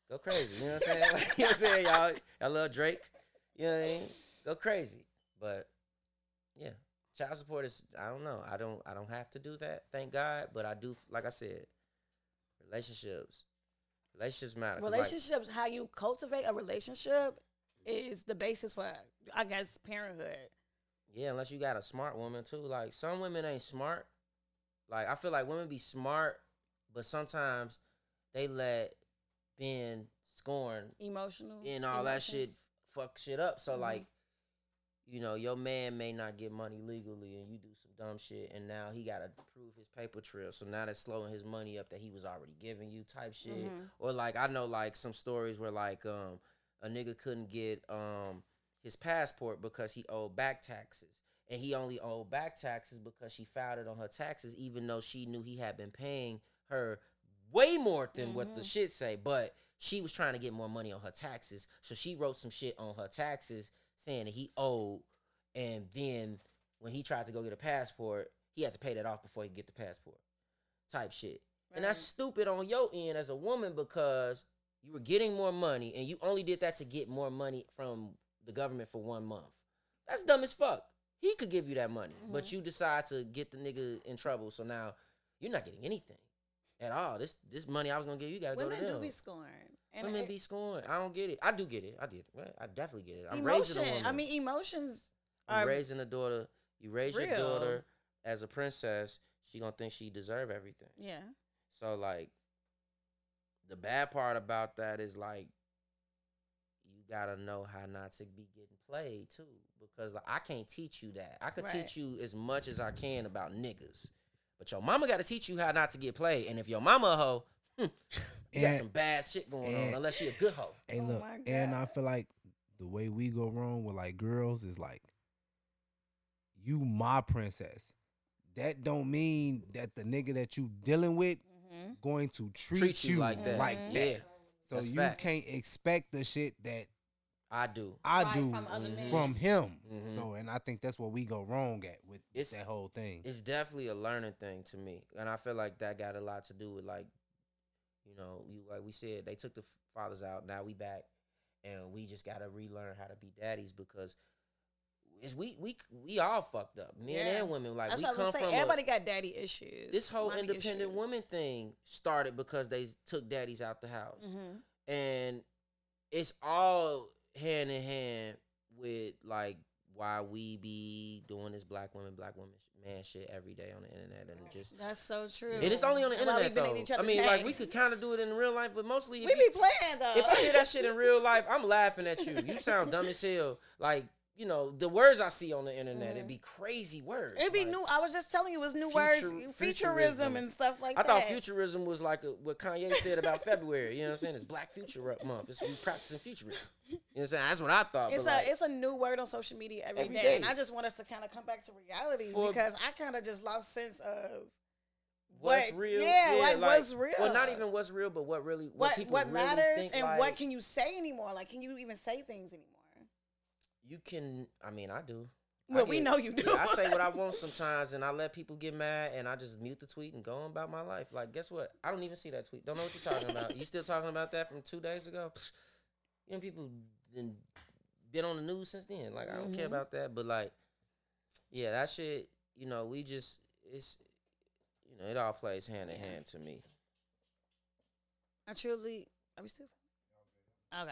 Go crazy. You know what I'm saying? Like, you know what I'm saying? Y'all, y'all love Drake. You know what I mean? Go crazy. But, yeah. child support is I don't know. I don't I don't have to do that, thank God. But I do like I said, relationships. Relationships matter. 'cause, like, Relationships, how you cultivate a relationship, is the basis for, I guess, parenthood. Yeah, unless you got a smart woman too. Like some women ain't smart. Like I feel like women be smart, but sometimes they let being scorned Emotional and all that shit fuck shit up. So Mhm. like, you know, your man may not get money legally and you do some dumb shit and now he gotta prove his paper trail. So now that's slowing his money up that he was already giving you type shit. Mhm. Or like I know like some stories where like um a nigga couldn't get um his passport because he owed back taxes. And he only owed back taxes because she filed it on her taxes, even though she knew he had been paying her way more than what the Mhm. shit say. But she was trying to get more money on her taxes. So she wrote some shit on her taxes saying that he owed. And then when he tried to go get a passport, he had to pay that off before he could get the passport. Type shit. And that's stupid on your end as a woman because you were getting more money and you only did that to get more money from the government for one month. That's dumb as fuck. He could give you that money, but you decide to get the nigga in trouble. So now you're not getting anything at all. This this money I was gonna give you, gotta go Women to do them. be scorned. And Women it- be scoring. I don't get it. I do get it. I did. I definitely get it. I'm raising a emotion. woman. I mean, emotions are raising a daughter. You raise your daughter as a princess. She gonna think she deserve everything. yeah. So like the bad part about that is like you gotta know how not to be getting played too. Because like I can't teach you that. I could Right. teach you as much as I can about niggas. But your mama gotta teach you how not to get played. And if your mama a hoe, hmm, you got And- some bad shit going on, unless she a good hoe. Hey, Oh look, my and I feel like the way we go wrong with like girls is like, you my princess. That don't mean that the nigga that you dealing with hmm going to treat, Treat you like that. like Mhm. that. Yeah. So That's you facts. can't expect the shit that I do. I Right, do from other men. from him. Mhm. So, and I think that's what we go wrong at with It's- that whole thing. it's definitely a learning thing to me, and I feel like that got a lot to do with like, you know, you like we said they took the f- fathers out. Now we back, and we just gotta relearn how to be daddies because is we we we all fucked up, men Yeah. and women. Like That's we what I come was saying. from a- Everybody got daddy issues. this whole mommy independent issues. woman thing started because they took daddies out the house, Mhm. and it's all hand in hand with like why we be doing this black women, black women sh- man shit every day on the internet and just That's so true. and it's only on the And internet though. I mean, like we could kind of do it in real life, but mostly We you- be playing though. if I hear that shit in real life, I'm laughing at you. You sound dumb as hell. Like you know the words I see on the internet, it'd mm-hmm. be crazy words. It'd be like- new. I was just telling you, it was new Future- words, futurism. futurism and stuff like I that. I thought futurism was like a, what Kanye said about February. You know what I'm saying? It's Black Future Month. It's we practicing futurism. You know what I'm saying? That's what I thought. It's a like, it's a new word on social media every Every day, and. I just want us to kind of come back to reality For- because I kind of just lost sense of what's what- real? yeah, like, what's real. Well, not even what's real, but what really what, what people what really matters and like, what can you say anymore. Like, can you even say things anymore? You can. I mean, I do. I Well, we know you do. I say what I want sometimes, and I let people get mad, and I just mute the tweet and go on about my life. Like, guess what? I don't even see that tweet. Don't know what you're talking about. You still talking about that from two days ago? You know, people been been on the news since then. Like, I don't care Mhm. about that, but like, yeah, that shit. You know, we just it's you know, it all plays hand in hand to me. I truly, are we still? Okay.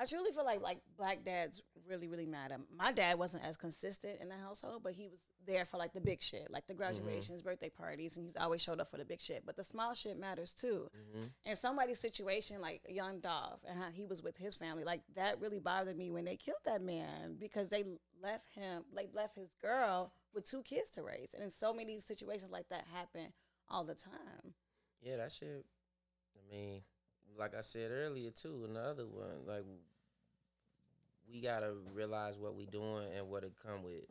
I truly feel like like black dads really really matter. My dad wasn't as consistent in the household, but he was there for like the big shit, like the graduations, birthday parties, and he's always showed up for the big shit. But the small shit matters too. hmm And somebody's situation, like young Dolph, and how he was with his family, like that really bothered me when they killed that man because they left him, like left his girl with two kids to raise. And in so many situations like that happen all the time. Yeah, that shit. I mean, like I said earlier too, another one, like we gotta realize what we doing and what it come with.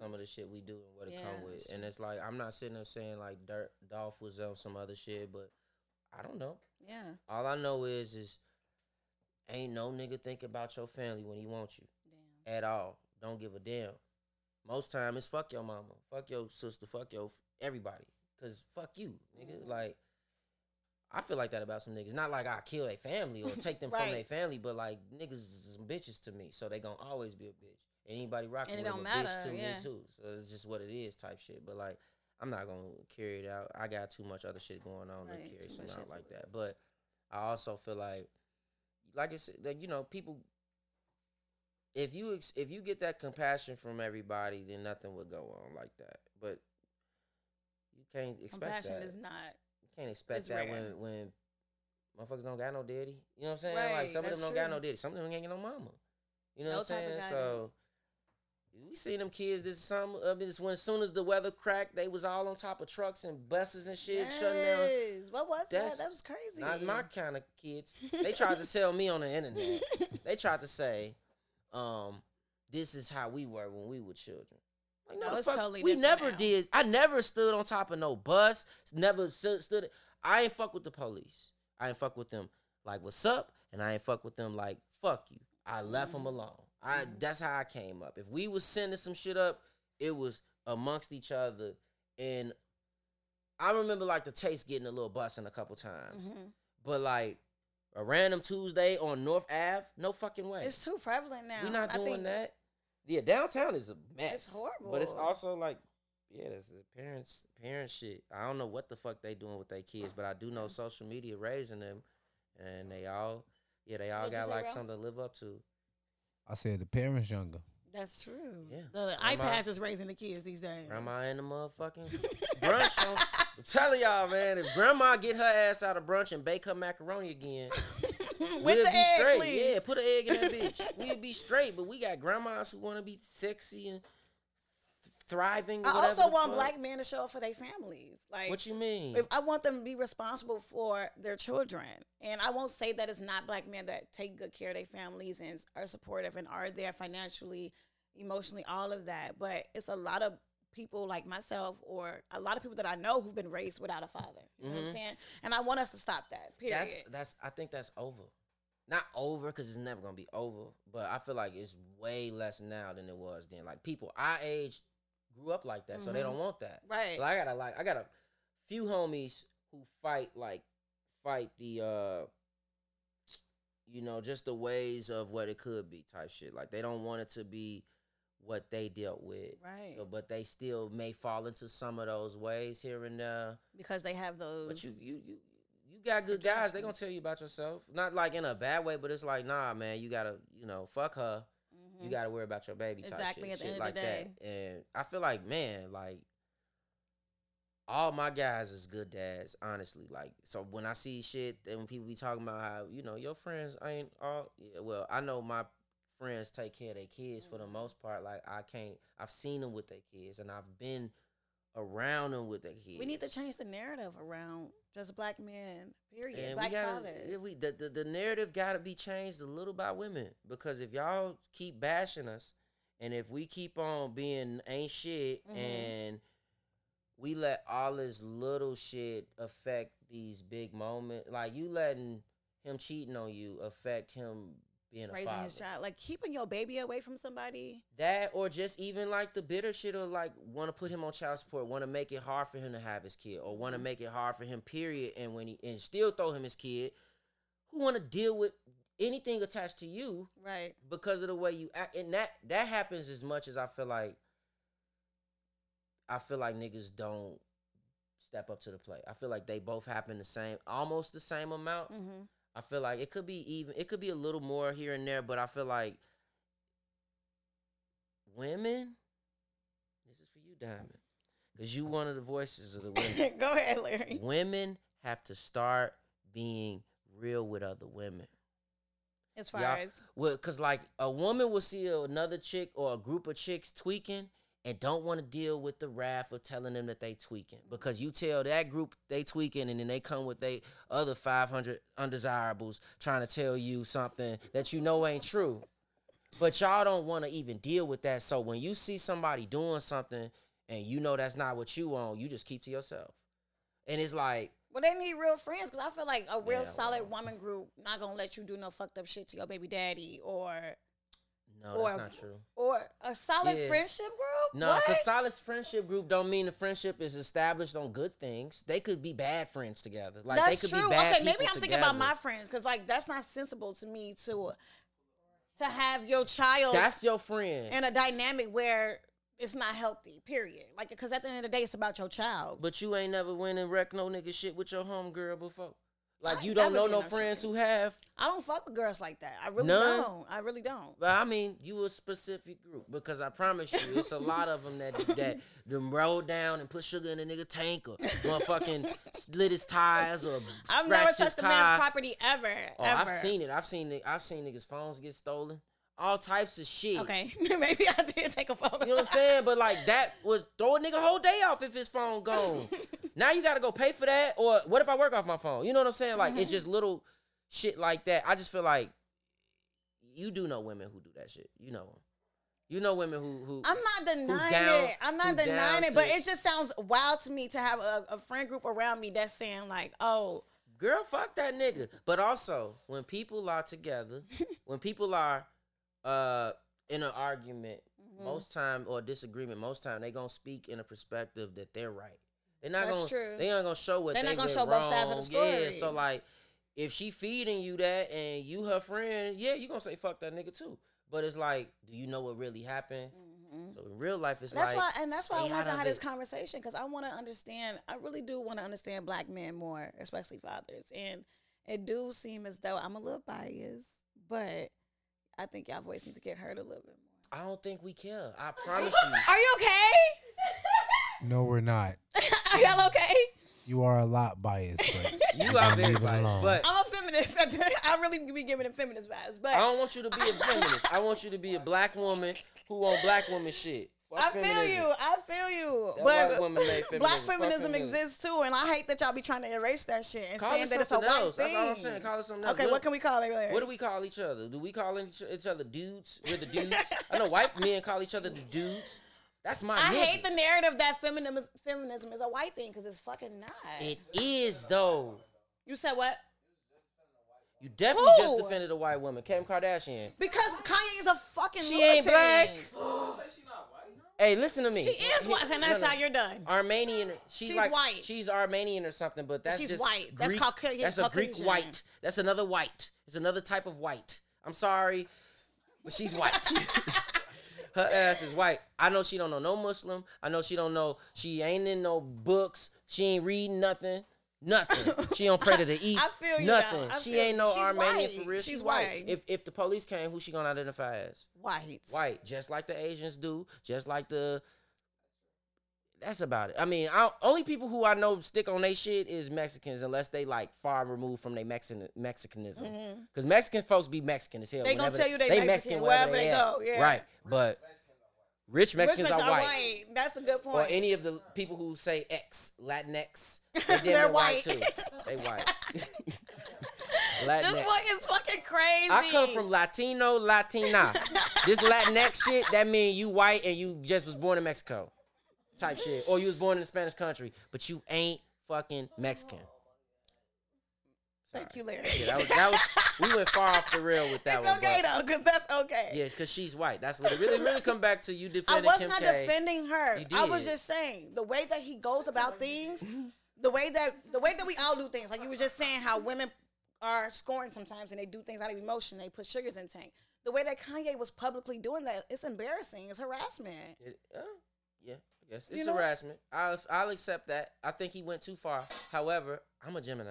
Some of the shit we do and what it come with, and it's like I'm not sitting there saying like Dirt Dolph was on some other shit, but I don't know. Yeah. All I know is is ain't no nigga thinking about your family when he wants you Damn. at all. Don't give a damn. Most time it's fuck your mama, fuck your sister, fuck your everybody. Cause fuck you, nigga. Mhm. Like I feel like that about some niggas. Not like I kill their family or take them from their family, but like niggas is some bitches to me, so they gonna always be a bitch. Anybody rocking with a bitch matter, too, yeah. me too. So it's just what it is, type shit. But like, I'm not gonna carry it out. I got too much other shit going on Right, to carry something out like that. But I also feel like, like I said, that you know, people. If you ex- if you get that compassion from everybody, then nothing would go on like that. But you can't expect Compassion that. is not. Can't expect It's that rare. when when motherfuckers don't got no daddy. You know what I'm saying? Right, like some of them don't got no daddy. Some of them ain't got no mama. You know No what I'm saying? So we seen them kids this summer. I mean, this when as soon as the weather cracked, they was all on top of trucks and buses and shit, shutting down. What was That's that? That was crazy. Not my kind of kids. They tried to tell me on the internet. They tried to say, um, this is how we were when we were children. Like, No, it's fuck- totally We never now. did. I never stood on top of no bus. Never stood. stood I ain't fuck with the police. I ain't fuck with them like what's up, and I ain't fuck with them like fuck you. I left them alone. I that's how I came up. If we was sending some shit up, it was amongst each other. And I remember like the taste getting a little busting a couple times. Mhm. But like a random Tuesday on North Ave, no fucking way. It's too prevalent now. We're not doing that. Yeah, downtown is a mess. horrible. But it's also like, yeah, that's the parents parents shit. I don't know what the fuck they doing with their kids, but I do know mm-hmm. social media raising them, and they all, yeah, they all What'd got like Ralph? something to live up to. I said the parents younger. That's true. Yeah. The iPads is raising the kids these days. Grandma in the motherfucking brunch. On, I'm telling y'all, man, if grandma get her ass out of brunch and bake her macaroni again, With we'll the be egg, straight. please. Yeah, put an egg in that bitch. we'll be straight. But we got grandmas who want to be sexy and thriving. I also want black men to show up for their families. Like What you mean? if I want them to be responsible for their children. And I won't say that it's not black men that take good care of their families and are supportive and are there financially, emotionally, all of that. But it's a lot of people like myself or a lot of people that I know who've been raised without a father. You know what I'm Mhm. saying? And I want us to stop that. Period. that's that's. I think that's over. Not over because it's never gonna be over, but I feel like it's way less now than it was then. Like people our age grew up like that, so they don't want that. right. So I got a like I got a few homies who fight like fight the uh you know just the ways of what it could be type shit. Like they don't want it to be what they dealt with. Right. So but they still may fall into some of those ways here and there. because they have those But you you you you got good guys. They gonna tell you about yourself. Not like in a bad way, but it's like nah, man. You gotta you know fuck her. You gotta worry about your baby. Type Mm-hmm. Exactly, shit, at the end of like the that. And I feel like man, like all my guys is good dads. Honestly, like so when I see shit and when people be talking about how you know your friends ain't all yeah, well, I know my friends take care of their kids for the Mm-hmm. most part. Like I can't. I've seen them with their kids, and I've been around them with their kids. we need to change the narrative around just black men, period. And black we gotta, fathers. yeah, we, the, the, the narrative got to be changed a little by women because if y'all keep bashing us and if we keep on being ain't shit Mhm. and we let all this little shit affect these big moments, like you letting him cheating on you affect him being raising father. his child, like keeping your baby away from somebody. That or just even like the bitter shit of like want to put him on child support, want to make it hard for him to have his kid, or want to Mhm. make it hard for him. Period. And when he and still throw him his kid, who want to deal with anything attached to you Right. because of the way you act, and that that happens as much as I feel like. I feel like niggas don't step up to the plate. I feel like they both happen the same, almost the same amount. Mm-hmm. I feel like it could be even it could be a little more here and there, but I feel like women this is for you, Diamond. Cause you one of the voices of the women. Go ahead, Larry. women have to start being real with other women. As far Y'all- as Well, cause like a woman will see another chick or a group of chicks tweaking and don't want to deal with the wrath of telling them that they tweaking. Because you tell that group they tweaking and then they come with they other 500 undesirables trying to tell you something that you know ain't true. But y'all don't want to even deal with that. So when you see somebody doing something and you know that's not what you want you just keep to yourself. And it's like well, they need real friends because I feel like a real Yeah, solid well. woman group not gonna let you do no fucked up shit to your baby daddy or no or that's not true or a solid Yeah. friendship group. No, because solid friendship group don't mean the friendship is established on good things. They could be bad friends together. Like that's they could true. be bad okay, maybe I'm thinking about my friends because like that's not sensible to me to to have your child That's your friend. in a dynamic where it's not healthy. Period. Like, because at the end of the day, it's about your child. But you ain't never went and wrecked no nigga shit with your homegirl before. Like you don't know no friends who have. I don't fuck with girls like that. I really None? don't. I really don't. But I mean, you a specific group because I promise you, it's a lot of them that that them roll down and put sugar in a nigga tank or motherfucking split his tires or I've never touched a man's property ever. Oh, ever. I've seen it. I've seen it. I've seen niggas' phones get stolen. All types of shit. Okay, maybe I did take a phone. You know what I'm saying? But like that was throw a nigga whole day off if his phone gone. now you gotta go pay for that. Or what if I work off my phone? You know what I'm saying? Like it's mm-hmm. just little shit like that. I just feel like you do know women who do that shit. You know 'em. You know women who who I'm not denying down- it. I'm not denying it, but it just sounds wild to me to have a, a friend group around me that's saying like, "Oh, girl fuck that nigga. But also when people are together, when people are uh in an argument, Mm-hmm. most time or disagreement, most time they gonna speak in a perspective that they're right. They're not That's gonna true. they aren't gonna show what They're they not gonna show both sides of the wrong. Yeah, so like if she feeding you that and you her friend, yeah, you gonna say fuck that nigga too. But it's like, do you know what really happened? So in real life, it's Mm-hmm. That's like why, and that's why I wanted to have this conversation because I want to understand. I really do want to understand black men more, especially fathers. And it do seem as though I'm a little biased, but I think y'all voice need to get heard a little bit more. I don't think we care. I promise you. Are you okay? No, we're not. Are y'all okay? You are a lot biased, but You we're very biased, but I'm a feminist. I really be giving them feminist vibes, but I don't want you to be a feminist. I want you to be a black woman who on black woman shit. Fuck I feel you. I feel you. That but woman made black feminism. Feminism feminism. exists too, and I hate that y'all be trying to erase that shit and Call saying it that it's a white else. thing. That's all I'm saying. Call it something else. Okay, what can we call it? Larry? What do we call each other? Do we call each, each other dudes? We're the dudes. I know white men call each other the dudes. That's my. I nigga. hate the narrative that feminism is, feminism is a white thing because it's fucking not. It is though. you said what? You definitely just defended a white woman, Kim Kardashian. Because Kanye is a fucking. She ain't black. Hey, listen to me. She is white. That's no. how you're done. Armenian. She's, She's like white. She's Armenian or something, but that's She's just white. That's Greek, Cauca- That's a Greek Caucasian. white. That's another white. It's another type of white. I'm sorry, but she's white. Her ass is white. I know she don't know no Muslim. I know she don't know. She ain't in no books. She ain't reading nothing. Nothing. She don't pray to the east. I feel you. Nothing. I she ain't no Armenian white. for real. She's She's, white. white. If if the police came, who she gonna identify as? White. white, just like the Asians do, just like the. That's about it. I mean, I, only people who I know stick on they shit is Mexicans, unless they like far removed from their Mexican Mexicanism. Because Mexican folks be Mexican as hell. Mm-hmm. They gonna tell you they Mexican wherever they at. go, yeah. Right, but rich Mexicans Richmonds are white. That's a good point. Or any of the people who say X, Latinx, they they're white. white. too. They white. this Latinx. boy is fucking crazy. I come from Latino, Latina. this Latinx shit, that mean you white and you just was born in Mexico. Type shit. Or you was born in a Spanish country, but you ain't fucking Mexican. Thank you, Larry. Yeah, that was that was we went far off the rail with that it's one. okay though, because that's okay. Yeah, because she's white. That's what it really really come back to. You defending I was Kim not K. defending her. You I was just saying the way that he goes about things, the way that the way that we all do things. Like you were just saying how women are scoring sometimes and they do things out of emotion. They put sugars in tank. The way that Kanye was publicly doing that, it's embarrassing. It's harassment. It- uh, yeah, I guess You it's know? harassment. I'll I'll accept that. I think he went too far. However, I'm a Gemini.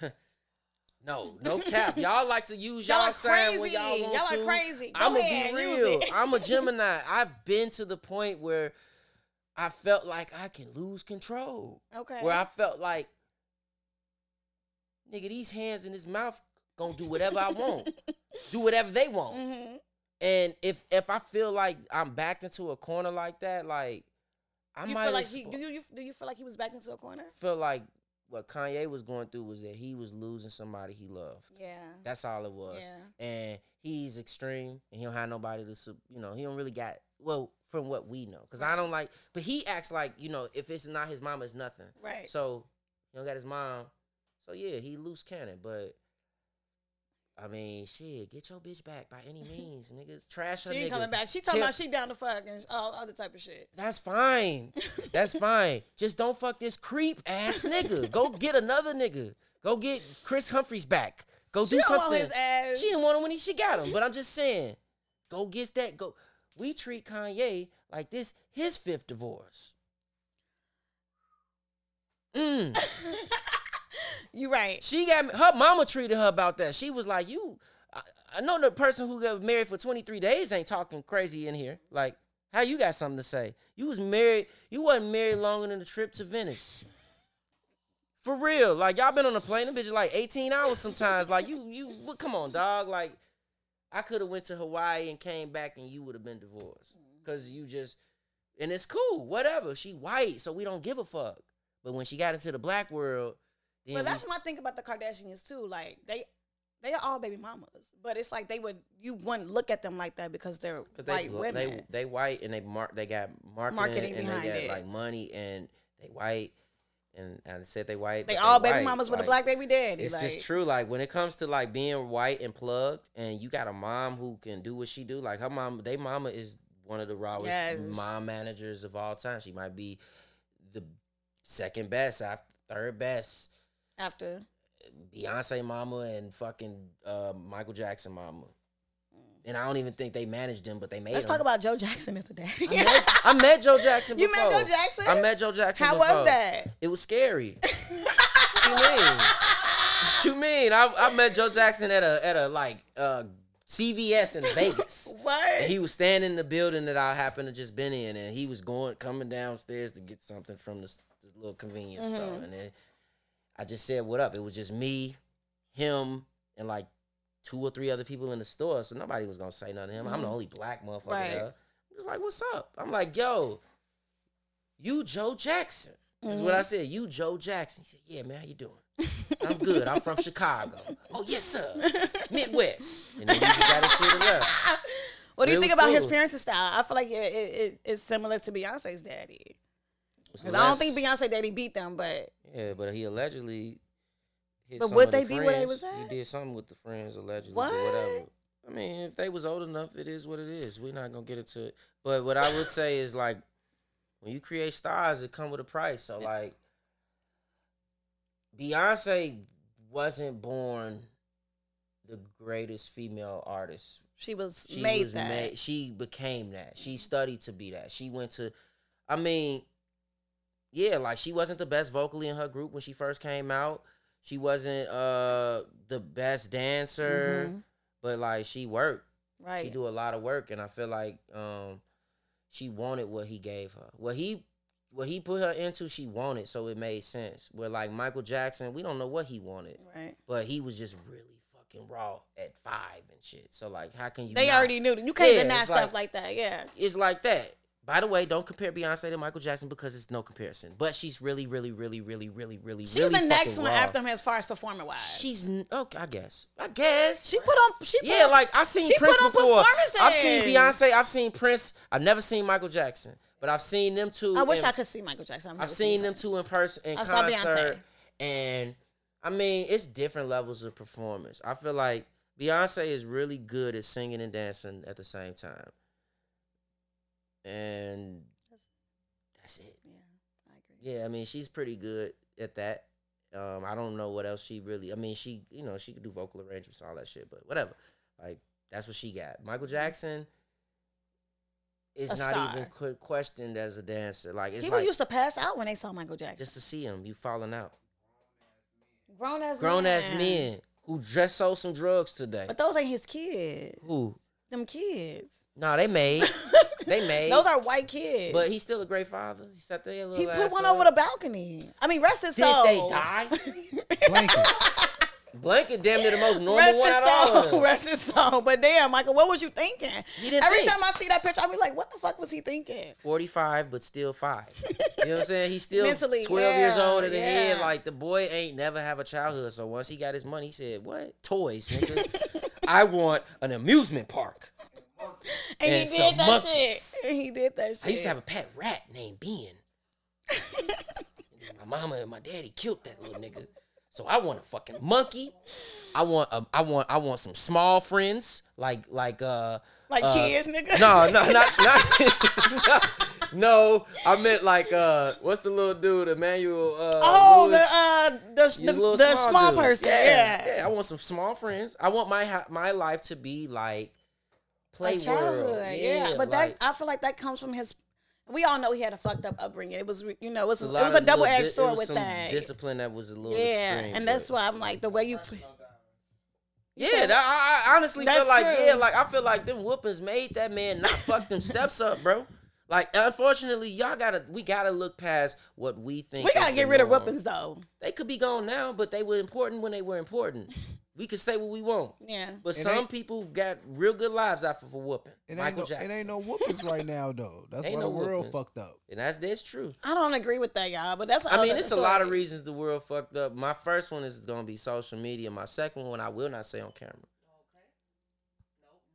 no, no cap. Y'all like to use Y'all y'all, are sign when crazy. y'all want Y'all are to. crazy. Go I'm gonna ahead, be use real. it. I'm a Gemini. I've been to the point where I felt like I can lose control. Okay. Where I felt like, nigga, these hands in his mouth gonna do whatever I want, do whatever they want. hmm And if if I feel like I'm backed into a corner like that, like I You might feel like he, do you do you feel like he was backed into a corner? feel like what Kanye was going through was that he was losing somebody he loved. Yeah. That's all it was. Yeah. And he's extreme, and he don't have nobody to, you know, he don't really got well from what we know, because I don't like. But he acts like you know, if it's not his mama, it's nothing. Right. So he don't got his mom. So yeah, he loose cannon, but. I mean, shit, get your bitch back by any means, nigga. Trash her She ain't nigga. coming back. She talking Tell- about she down to fuck and all other type of shit. That's fine. That's fine. Just don't fuck this creep ass nigga. Go get another nigga. Go get Kris Humphries back. Go She do something. She didn't want him when he, she got him. But I'm just saying, go get that. Go. We treat Kanye like this his fifth divorce. Mm. You right. She got me- her mama treated her about that. She was like, "You, I, I know the person who got married for 23 days ain't talking crazy in here. Like, how you got something to say? You was married. You wasn't married longer than the trip to Venice. For real. Like y'all been on a plane. Them bitches like 18 hours sometimes. Like you, you. Come on, dog. Like I could have went to Hawaii and came back and you would have been divorced mm-hmm. because you just. And it's cool. Whatever. She white, so we don't give a fuck. But when she got into the black world. Then But we- that's my thing about the Kardashians too. Like they, they are all baby mamas, but it's like they would you wouldn't look at them like that because they're Cause they white women. they they white and they mark they got marketing, Marketing and they got it. like money and they white and I said they white. They all baby white. mamas with a black baby daddy. It's like, just true. Like when it comes to like being white and plugged, and you got a mom who can do what she do. Like her mom, they mama is one of the rawest Yes. mom managers of all time. She might be the second best after third best. After Beyonce mama and fucking uh, Michael Jackson mama. And I don't even think they managed them, but they made let's talk about Joe Jackson as a daddy. I met, I met Joe Jackson. You met. Joe Jackson? I met Joe Jackson. How before. was that? It was scary. what you mean? What you mean? I, I met Joe Jackson at a at a like uh, CVS in Vegas. What? And he was standing in the building that I happened to just been in, and he was going coming downstairs to get something from this, this little convenience Mm-hmm. store. And then I just said, "What up?" It was just me, him, and like two or three other people in the store. So nobody was gonna say nothing to him. I'm the only black motherfucker Mm-hmm. Right. there. I'm just like, "What's up?" I'm like, "Yo, you Joe Jackson." This is what Mm-hmm. I said. You Joe Jackson. He said, "Yeah, man, how you doing?" I'm good. I'm from Chicago. Oh yes, sir. Midwest. And then we got his shit and left. what do you think about his cool. parenting style? I feel like it, it, it, it's similar to Beyonce's daddy. 'Cause I don't think Beyonce daddy beat them, but Yeah, but he allegedly. But would of the they be where they was at? He did something with the friends allegedly. What? Whatever. I mean, if they was old enough, it is what it is. We're not gonna get into it. But what I would say is like, when you create stars, it come with a price. So like, Beyonce wasn't born the greatest female artist she was she made was that. made- she became that. She studied to be that. She went to, I mean, yeah, like she wasn't the best vocally in her group when she first came out. She wasn't uh the best dancer, Mhm. but like she worked. Right. She do a lot of work, and I feel like um she wanted what he gave her. What he what he put her into, she wanted, so it made sense. Where like Michael Jackson, we don't know what he wanted, Right. but he was just really fucking raw at five and shit. So like, how can you? They not- already knew that. You can't Yeah, deny stuff like- like that. Yeah. it's like that. By the way, don't compare Beyonce to Michael Jackson because it's no comparison. But she's really, really, really, really, really, really, She's really the next one raw. after him as far as performing wise. She's okay, I guess. I guess. she put on. She put yeah, on- like I seen she Prince put on before. I've seen. Beyonce. I've seen Prince. I've never seen Michael Jackson, but I've seen them two. I wish in- I could see Michael Jackson. I've, I've seen them Prince. two in person in I saw concert, Beyonce. and I mean it's different levels of performance. I feel like Beyonce is really good at singing and dancing at the same time, and that's it. Yeah, I agree. Yeah, I mean she's pretty good at that. Um, I don't know what else she really. I mean, she you know she could do vocal arrangements, all that shit, but whatever. Like that's what she got. Michael Jackson is A not star. even questioned as a dancer. Like it's People like used to pass out when they saw Michael Jackson. just to see him, you falling out. grown as Grown men. ass men who just sold some drugs today. But those ain't his kids. Who? Them kids. No, they made. they made. Those are white kids. But he's still a great father. He sat there. he put one over the balcony. I mean, rest his Did soul. they die? Blanket. Blanket damn near the most normal Rest one his out of all them. Rest his soul. But damn, Michael, what was you thinking? He didn't Every think. time I see that picture, I be like, what the fuck was he thinking? 45, but still five. You know what I'm saying? He's still Mentally, 12 years old in the head. Like, the boy ain't never have a childhood. So once he got his money, he said, What? Toys, nigga. I want an amusement park. And, And he did that monkeys. shit. And he did that shit. I used to have a pet rat named Ben. my mama and my daddy killed that little nigga. So I want a fucking monkey. I want a, I want I want some small friends like like uh like uh, kids, nigga. no no not not no, I meant like uh, what's the little dude, Emmanuel? Uh, Oh, Lewis? the uh, the the, little the small, dude. person. Yeah, Yeah. yeah. I want some small friends. I want my my life to be like play Like childhood, world. yeah. But like, that I feel like that comes from his. We all know he had a fucked up upbringing. It was, you know, it was, it's it was a double edged di- it sword was with some that. Discipline that was a little yeah, extreme, and that's why I'm like the way you. Yeah, that, I, I honestly feel like true. yeah, like I feel like them whoopings made that man not fuck them steps up, bro. Like unfortunately, y'all gotta we gotta look past what we think. We gotta get the rid of norm. whippings though. They could be gone now, but they were important when they were important. We can say what we want, Yeah. but It some people got real good lives after for whooping. It ain't, Michael no, Jackson, it ain't no whoopings right now though. That's Ain't why no the world whoopings. fucked up. and that's that's true. I don't agree with that, y'all. But that's. I mean, another it's a lot of reasons the world fucked up. My first one is gonna be social media. My second one, I will not say on camera. Okay.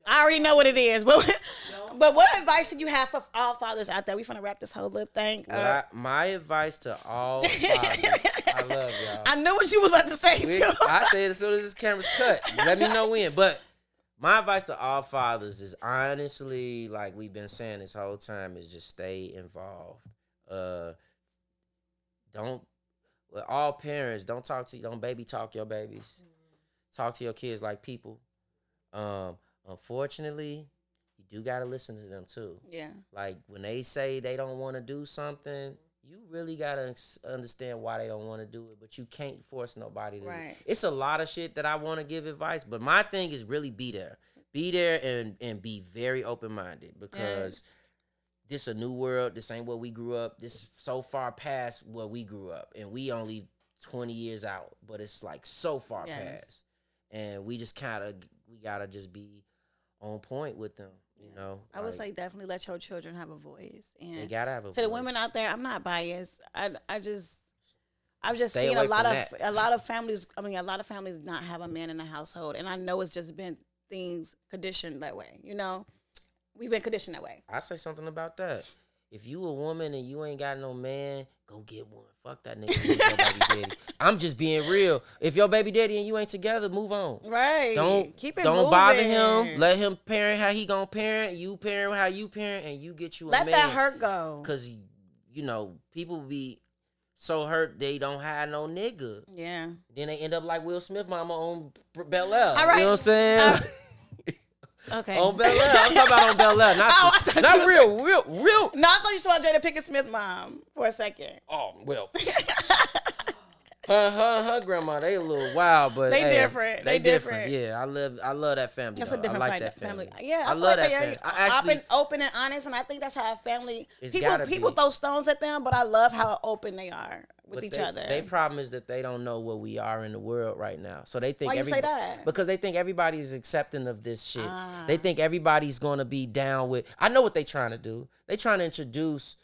I already know what it is, but but what advice do you have for all fathers out there? We finna wrap this whole little thing. I, my advice to all fathers, I love y'all. I knew what you was about to say We- too. I say it as soon as this camera's cut. Let me know when. But my advice to all fathers is honestly, like we've been saying this whole time, is just stay involved. Uh, don't. With all parents, don't talk to don't baby talk your babies. Talk to your kids like people. Um, unfortunately, you do gotta listen to them too. yeah, Like when they say they don't want to do something, you really gotta understand why they don't want to do it. But you can't force nobody to. Right. It's a lot of shit that I want to give advice, but my thing is really be there, be there, and and be very open minded because this a new world. This ain't where we grew up. This so far past where we grew up, and we only twenty years out. But it's like so far Yes. past, and we just kind of we gotta just be on point with them. You know, I would say definitely let your children have a voice. they And gotta have a to the women out there, I'm not biased. I I just I've just Stay seen a lot from of a lot of families. I mean, a lot of families not have a man in the household, and I know it's just been things conditioned that way. You know, we've been conditioned that way. I say something about that. If you a woman and you ain't got no man, go get one. Fuck that nigga. baby daddy. I'm just being real. If your baby daddy and you ain't together, move on. Right. Don't keep it. Don't bother him. Let him parent how he gonna parent. You parent how you parent, and you get you a Let man. that hurt go. Cause you know people be so hurt they don't have no nigga. Yeah. Then they end up like Will Smith, mama on Bel Air. All right. You know what I'm saying? Okay. on Bel Air. I'm talking about on Bel Air, not, Oh, not real, real, real. No, I thought you saw Jada Pinkett Smith mom for a second. Oh well. her, her, her grandma, they a little wild, but They hey, different. They different. Yeah, I love, I love that family. That's dog. a different I like that family. Yeah, I, I, love like that family. are I actually, open, open and honest, and I think that's how a family. People people be. throw stones at them, but I love how open they are with each they, other. Their problem is that they don't know where we are in the world right now. So they think Why you say that? Because they think everybody's accepting of this shit. Ah. They think everybody's gonna be down with. I know what they trying to do. They trying to introduce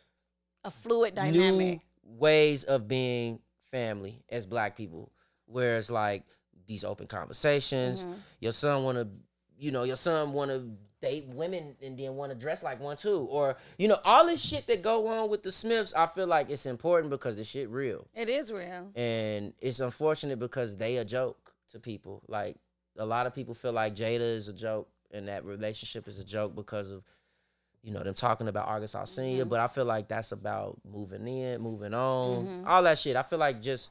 a fluid new dynamic. ways of being family as black people where it's like these open conversations Mm-hmm. your son want to you know your son want to date women and then want to dress like one too or you know all this shit that go on with the smiths i feel like it's important because the shit real It is real. and it's unfortunate because they a joke to people like a lot of people feel like jada is a joke and that relationship is a joke because of you know them talking about Arkansas Mm-hmm. senior, but I feel like that's about moving in, moving on, Mm-hmm. all that shit. I feel like just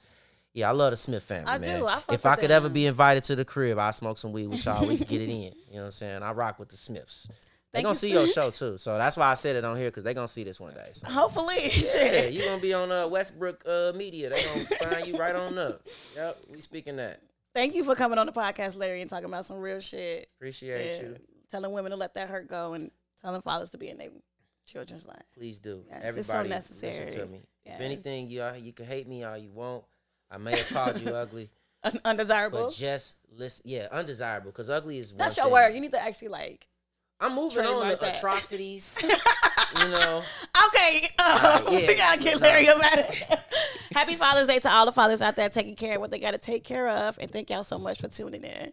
yeah, I love the Smith family. I man. do. I if I could ever be invited to the crib, I smoke some weed with y'all. We can get it in. You know what I'm saying? I rock with the Smiths. They Thank gonna you, see your show too, so that's why I said it on here because they gonna see this one day. So. Hopefully, Yeah, shit. you gonna be on uh, Westbrook uh, Media. They gonna find you right on up. Yep, we speaking that. Thank you for coming on the podcast, Larry, and talking about some real shit. Appreciate Yeah. you. Telling women to let that hurt go and telling fathers to be in their children's life. Please do. Yes, it's so necessary. listen to me. If anything, you you can hate me all you want. I may have called you ugly, Undesirable. but just listen. Yeah, undesirable because ugly is. That's your thing. word. You need to actually like. I'm moving on to atrocities. you know, Okay, uh, Nah, yeah, we gotta get. Larry about it. Happy Father's Day to all the fathers out there taking care of what they gotta take care of, and thank y'all so much for tuning in.